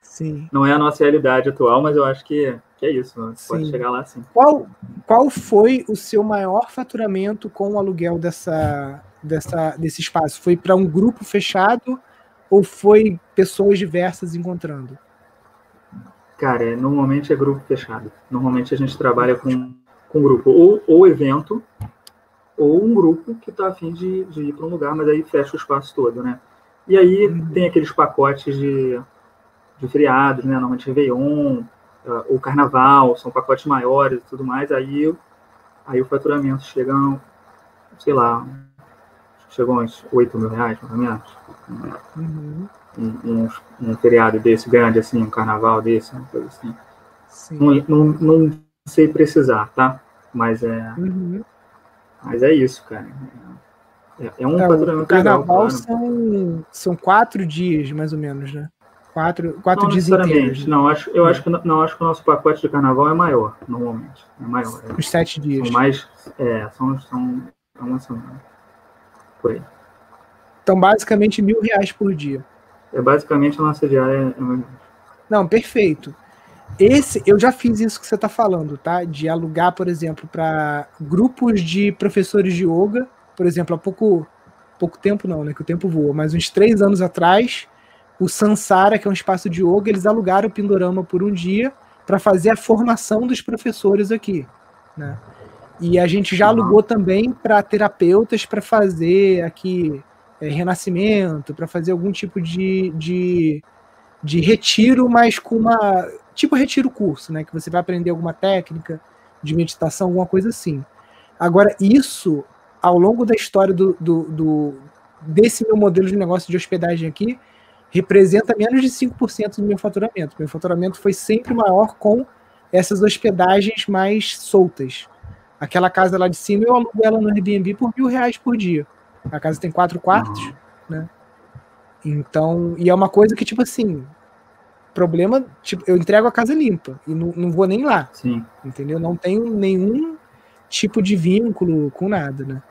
Sim. Não é a nossa realidade atual, mas eu acho que que é isso, né? pode chegar lá sim. Qual, qual foi o seu maior faturamento com o aluguel dessa, dessa, desse espaço? Foi para um grupo fechado ou foi pessoas diversas encontrando? Cara, é, normalmente é grupo fechado. Normalmente a gente trabalha com, com grupo. Ou, ou evento, ou um grupo que está afim de, de ir para um lugar, mas aí fecha o espaço todo, né? E aí uhum. tem aqueles pacotes de, de feriados, né? Normalmente Réveillon, uh, o carnaval, são pacotes maiores e tudo mais, aí, aí o faturamento chega, sei lá, chegou uns 8 mil reais, mais ou menos. Uhum. Um, um, um, feriado desse grande, assim, um carnaval desse, uma coisa assim. Não, não, não, sei precisar, tá? Mas é, uhum. mas é isso, cara. É, é um é, o carnaval legal, claro. são, são quatro dias, mais ou menos, né? Quatro, quatro não dias inteiros. Não, acho, eu acho que, não, acho que o nosso pacote de carnaval é maior, normalmente. É maior. É, Os sete dias. São mais. É, são, são é uma semana. Por aí. Então, basicamente, mil reais por dia. É basicamente a nossa diária. É não, perfeito. Esse, eu já fiz isso que você está falando, tá? De alugar, por exemplo, para grupos de professores de yoga, por exemplo, há pouco, pouco tempo não, né? Que o tempo voa, mas uns três anos atrás, o Sansara, que é um espaço de yoga, eles alugaram o Pindorama por um dia para fazer a formação dos professores aqui, né? E a gente já alugou também para terapeutas para fazer aqui é, renascimento, para fazer algum tipo de, de, de retiro, mas com uma. Tipo retiro curso, né? Que você vai aprender alguma técnica de meditação, alguma coisa assim. Agora, isso, ao longo da história do, do, do desse meu modelo de negócio de hospedagem aqui, representa menos de 5% do meu faturamento. Meu faturamento foi sempre maior com essas hospedagens mais soltas. Aquela casa lá de cima, eu alugo ela no Airbnb por mil reais por dia. A casa tem quatro quartos, uhum. né? Então, e é uma coisa que, tipo assim, problema, tipo, eu entrego a casa limpa e não, não vou nem lá. Sim. Entendeu? Não tenho nenhum tipo de vínculo com nada, né?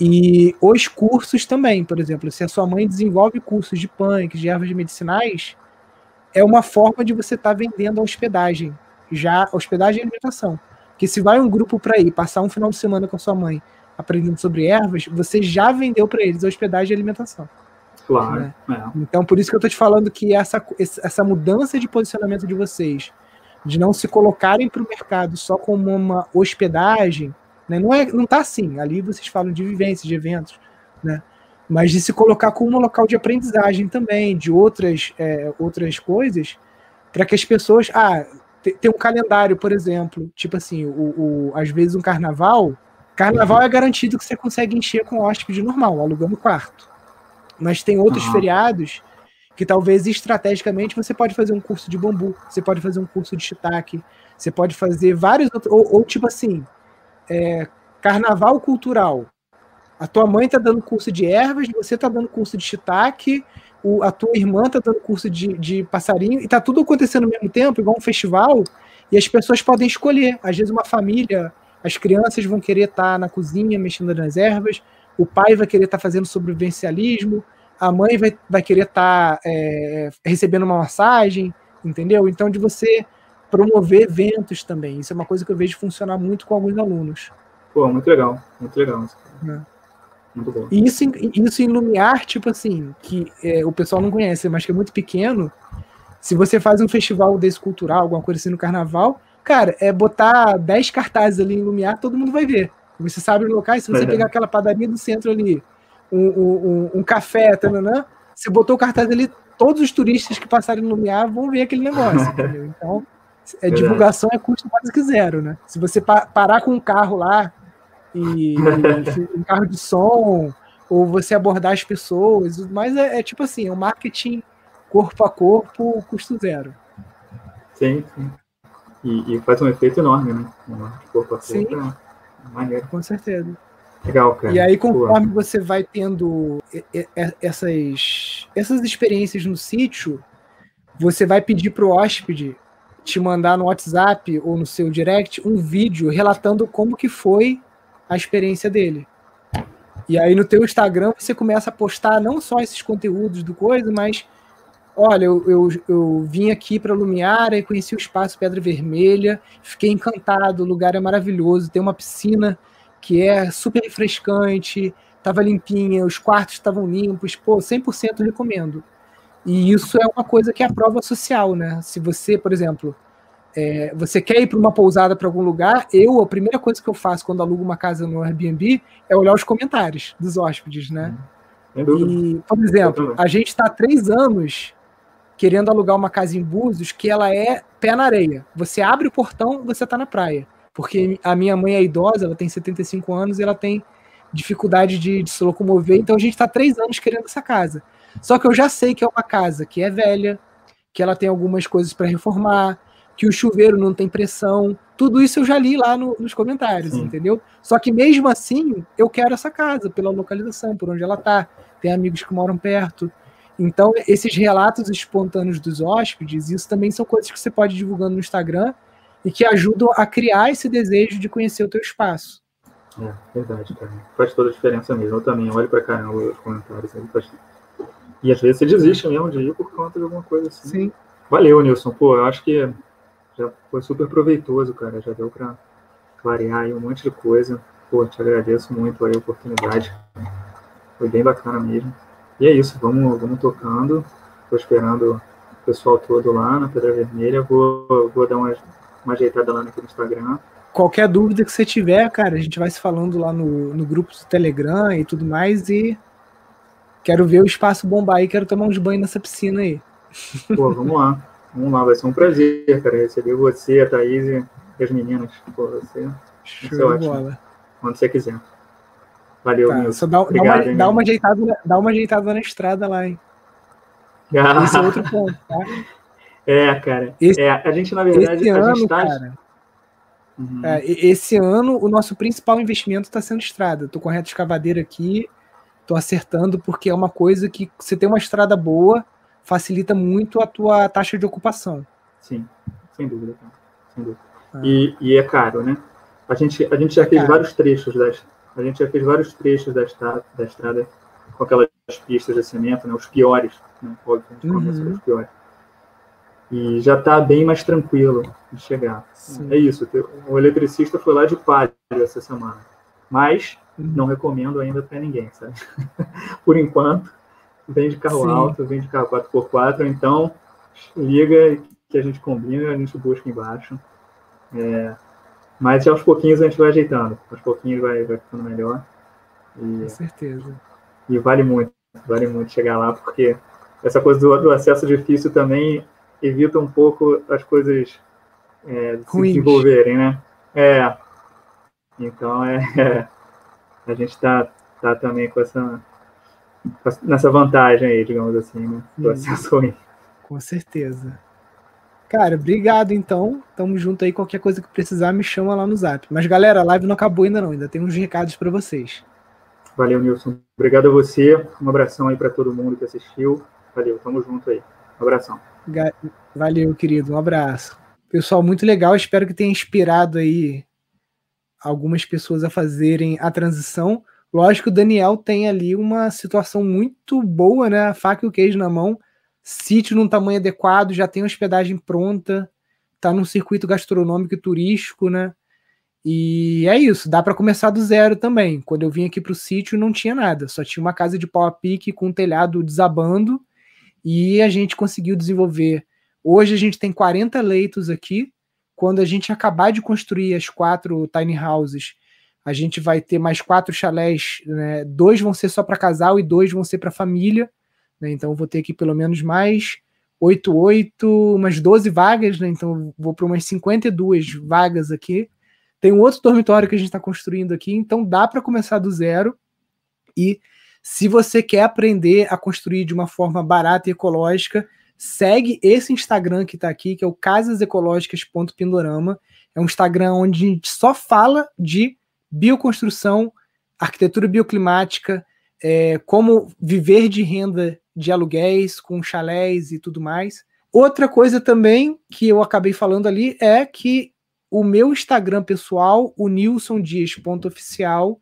E os cursos também, por exemplo, se a sua mãe desenvolve cursos de punk, de ervas medicinais, é uma forma de você estar tá vendendo a hospedagem, já hospedagem e alimentação. Que se vai um grupo para ir passar um final de semana com a sua mãe aprendendo sobre ervas, você já vendeu para eles a hospedagem e alimentação. Claro. Né? É. Então, por isso que eu estou te falando que essa, essa mudança de posicionamento de vocês, de não se colocarem para o mercado só como uma hospedagem, né? Não, é, não tá assim. Ali vocês falam de vivências, de eventos, né? mas de se colocar como um local de aprendizagem também, de outras, é, outras coisas, para que as pessoas. Ah, tem um calendário, por exemplo, tipo assim, o, o, às vezes um carnaval. Carnaval é garantido que você consegue encher com hóspede normal, alugando quarto. Mas tem outros uhum. feriados que talvez estrategicamente você pode fazer um curso de bambu, você pode fazer um curso de shiitake, você pode fazer vários outros. Ou, ou tipo assim, é, carnaval cultural. A tua mãe está dando curso de ervas, você está dando curso de shiitake, o, a tua irmã está dando curso de, de passarinho, e está tudo acontecendo ao mesmo tempo, igual um festival, e as pessoas podem escolher. Às vezes, uma família, as crianças vão querer estar tá na cozinha mexendo nas ervas, o pai vai querer estar tá fazendo sobrevivencialismo, a mãe vai, vai querer estar tá, é, recebendo uma massagem, entendeu? Então, de você promover eventos também. Isso é uma coisa que eu vejo funcionar muito com alguns alunos. Pô, muito legal, muito legal. É. Muito bom. E isso, em- isso em Lumiar, tipo assim, que é, o pessoal não conhece, mas que é muito pequeno. Se você faz um festival desse cultural, alguma coisa assim no carnaval, cara, é botar 10 cartazes ali em Lumiar, todo mundo vai ver. Você sabe os locais, se você É. pegar aquela padaria do centro ali, um, um, um- café, tananã, você botou o cartaz ali, todos os turistas que passarem no Lumiar vão ver aquele negócio, entendeu? Então, é, divulgação é custo quase que zero, né? Se você pa- parar com um carro lá e, e um carro de som, ou você abordar as pessoas, mas é, é tipo assim, é um marketing corpo a corpo, custo zero. Sim, sim. E, e faz um efeito enorme, né? Um corpo a Sim. corpo. É maneiro. Com certeza. Legal, cara. E aí, Pô, conforme você vai tendo essas, essas experiências no sítio, você vai pedir para o hóspede te mandar no WhatsApp ou no seu direct um vídeo relatando como que foi a experiência dele. E aí no teu Instagram você começa a postar não só esses conteúdos do coisa, mas olha, eu, eu, eu vim aqui para Lumiara e conheci o espaço Pedra Vermelha, fiquei encantado, o lugar é maravilhoso, tem uma piscina que é super refrescante, estava limpinha, os quartos estavam limpos, pô, 100% recomendo. E isso é uma coisa que é a prova social, né? Se você, por exemplo, é, você quer ir para uma pousada para algum lugar, eu, a primeira coisa que eu faço quando alugo uma casa no Airbnb é olhar os comentários dos hóspedes, né? Sem dúvida. E, por exemplo, a gente está há três anos querendo alugar uma casa em Búzios que ela é pé na areia. Você abre o portão, você está na praia. Porque a minha mãe é idosa, ela tem 75 anos e ela tem dificuldade de, de se locomover, então a gente está três anos querendo essa casa. Só que eu já sei que é uma casa que é velha, que ela tem algumas coisas para reformar, que o chuveiro não tem pressão. Tudo isso eu já li lá no- nos comentários, Sim. entendeu? Só que mesmo assim, eu quero essa casa pela localização, por onde ela tá. Tem amigos que moram perto. Então, esses relatos espontâneos dos hóspedes, isso também são coisas que você pode ir divulgando no Instagram e que ajudam a criar esse desejo de conhecer o teu espaço. É, verdade, cara. Faz toda a diferença mesmo. Eu também olho pra caramba os comentários aí. Faz... E às vezes você desiste mesmo de ir por conta de alguma coisa assim. Sim, Valeu, Nilson. Pô, eu acho que já foi super proveitoso, cara. Já deu pra clarear aí um monte de coisa. Pô, te agradeço muito aí a oportunidade. Foi bem bacana mesmo. E é isso, vamos, vamos tocando. Tô esperando o pessoal todo lá na Pedra Vermelha. Vou, vou dar uma, uma ajeitada lá naquele Instagram. qualquer dúvida que você tiver, cara, a gente vai se falando lá no, no grupo do Telegram e tudo mais. E quero ver o espaço bombar aí, quero tomar uns banhos nessa piscina aí. Pô, vamos lá. Vamos lá, vai ser um prazer, cara, receber você, a Thaís e as meninas. Pô, você, Show de bola. quando você quiser. Valeu, Tá, Nilson. só dá, dá uma, dá, uma ajeitada, na- dá uma ajeitada na estrada lá, hein? Esse é outro ponto, tá? É, cara. Esse- é, a gente, na verdade, Esse a gente ano, tá. cara, Uhum. é, esse ano o nosso principal investimento está sendo estrada. Tô com a reta escavadeira aqui, tô acertando porque é uma coisa que você tem uma estrada boa, facilita muito a tua taxa de ocupação. Sim, sem dúvida, cara. Sem dúvida. Ah. E, e é caro, né? A gente, a gente já É fez caro. vários trechos das, a gente já fez vários trechos da estrada, da estrada com aquelas pistas de cimento, né? Os piores, né? Óbvio, a gente Uhum. começa pelos piores. E já está bem mais tranquilo de chegar. Sim. É isso. O eletricista foi lá de palio essa semana. Mas Uhum. não recomendo ainda para ninguém, sabe? Por enquanto, vem de carro Sim. alto, vem de carro 4x4, então liga que a gente combina, a gente busca embaixo. É, mas aos pouquinhos a gente vai ajeitando, aos pouquinhos vai, vai ficando melhor. E, Com certeza. e vale muito, vale muito chegar lá, porque essa coisa do, do acesso difícil também evita um pouco as coisas é, se desenvolverem, né? É. Então é, a gente está tá também com essa, com essa- nessa vantagem aí, digamos assim, né? Do Hum. acesso ruim. Com certeza. Cara, obrigado então. Tamo junto aí. Qualquer coisa que precisar, me chama lá no zap. Mas galera, a live não acabou ainda não. Ainda tem uns recados para vocês. Valeu, Nilson. Obrigado a você. Um abração aí para todo mundo que assistiu. Valeu, tamo junto aí. Um abração. Valeu, querido. Um abraço. Pessoal, muito legal. Espero que tenha inspirado aí algumas pessoas a fazerem a transição. Lógico que o Daniel tem ali uma situação muito boa, né? A faca e o queijo na mão. Sítio num tamanho adequado, já tem hospedagem pronta, tá num circuito gastronômico e turístico, né? E é isso, dá para começar do zero também. Quando eu vim aqui para o sítio não tinha nada, só tinha uma casa de pau a pique com um telhado desabando e a gente conseguiu desenvolver. Hoje a gente tem 40 leitos aqui. Quando a gente acabar de construir as quatro tiny houses, a gente vai ter mais quatro chalés, né? dois vão ser só para casal e dois vão ser para família. Né? Então vou ter aqui pelo menos mais 8, 8, umas 12 vagas, né? Então vou para umas 52 vagas aqui tem um outro dormitório que a gente está construindo aqui, então dá para começar do zero. E se você quer aprender a construir de uma forma barata e ecológica, segue esse Instagram que está aqui, que é o casasecológicas.pindorama. É um Instagram onde a gente só fala de bioconstrução, arquitetura bioclimática, é, como viver de renda de aluguéis com chalés e tudo mais. Outra coisa também que eu acabei falando ali é que o meu Instagram pessoal, o Nilson Dias.oficial,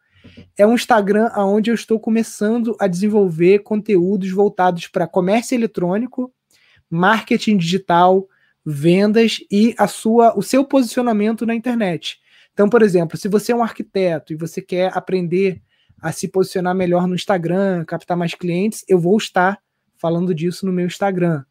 é um Instagram onde eu estou começando a desenvolver conteúdos voltados para comércio eletrônico, marketing digital, vendas e a sua, o seu posicionamento na internet. Então, por exemplo, se você é um arquiteto e você quer aprender a se posicionar melhor no Instagram, captar mais clientes, eu vou estar falando disso no meu Instagram.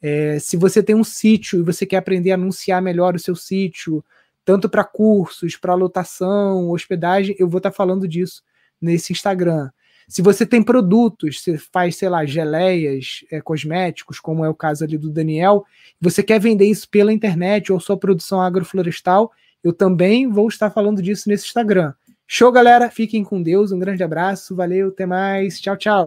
É, se você tem um sítio e você quer aprender a anunciar melhor o seu sítio, tanto para cursos, para lotação, hospedagem, eu vou estar tá falando disso nesse Instagram. Se você tem produtos, você faz, sei lá, geleias, é, cosméticos, como é o caso ali do Daniel, você quer vender isso pela internet ou sua produção agroflorestal, eu também vou estar falando disso nesse Instagram. Show, galera? Fiquem com Deus, um grande abraço, valeu, até mais, tchau, tchau.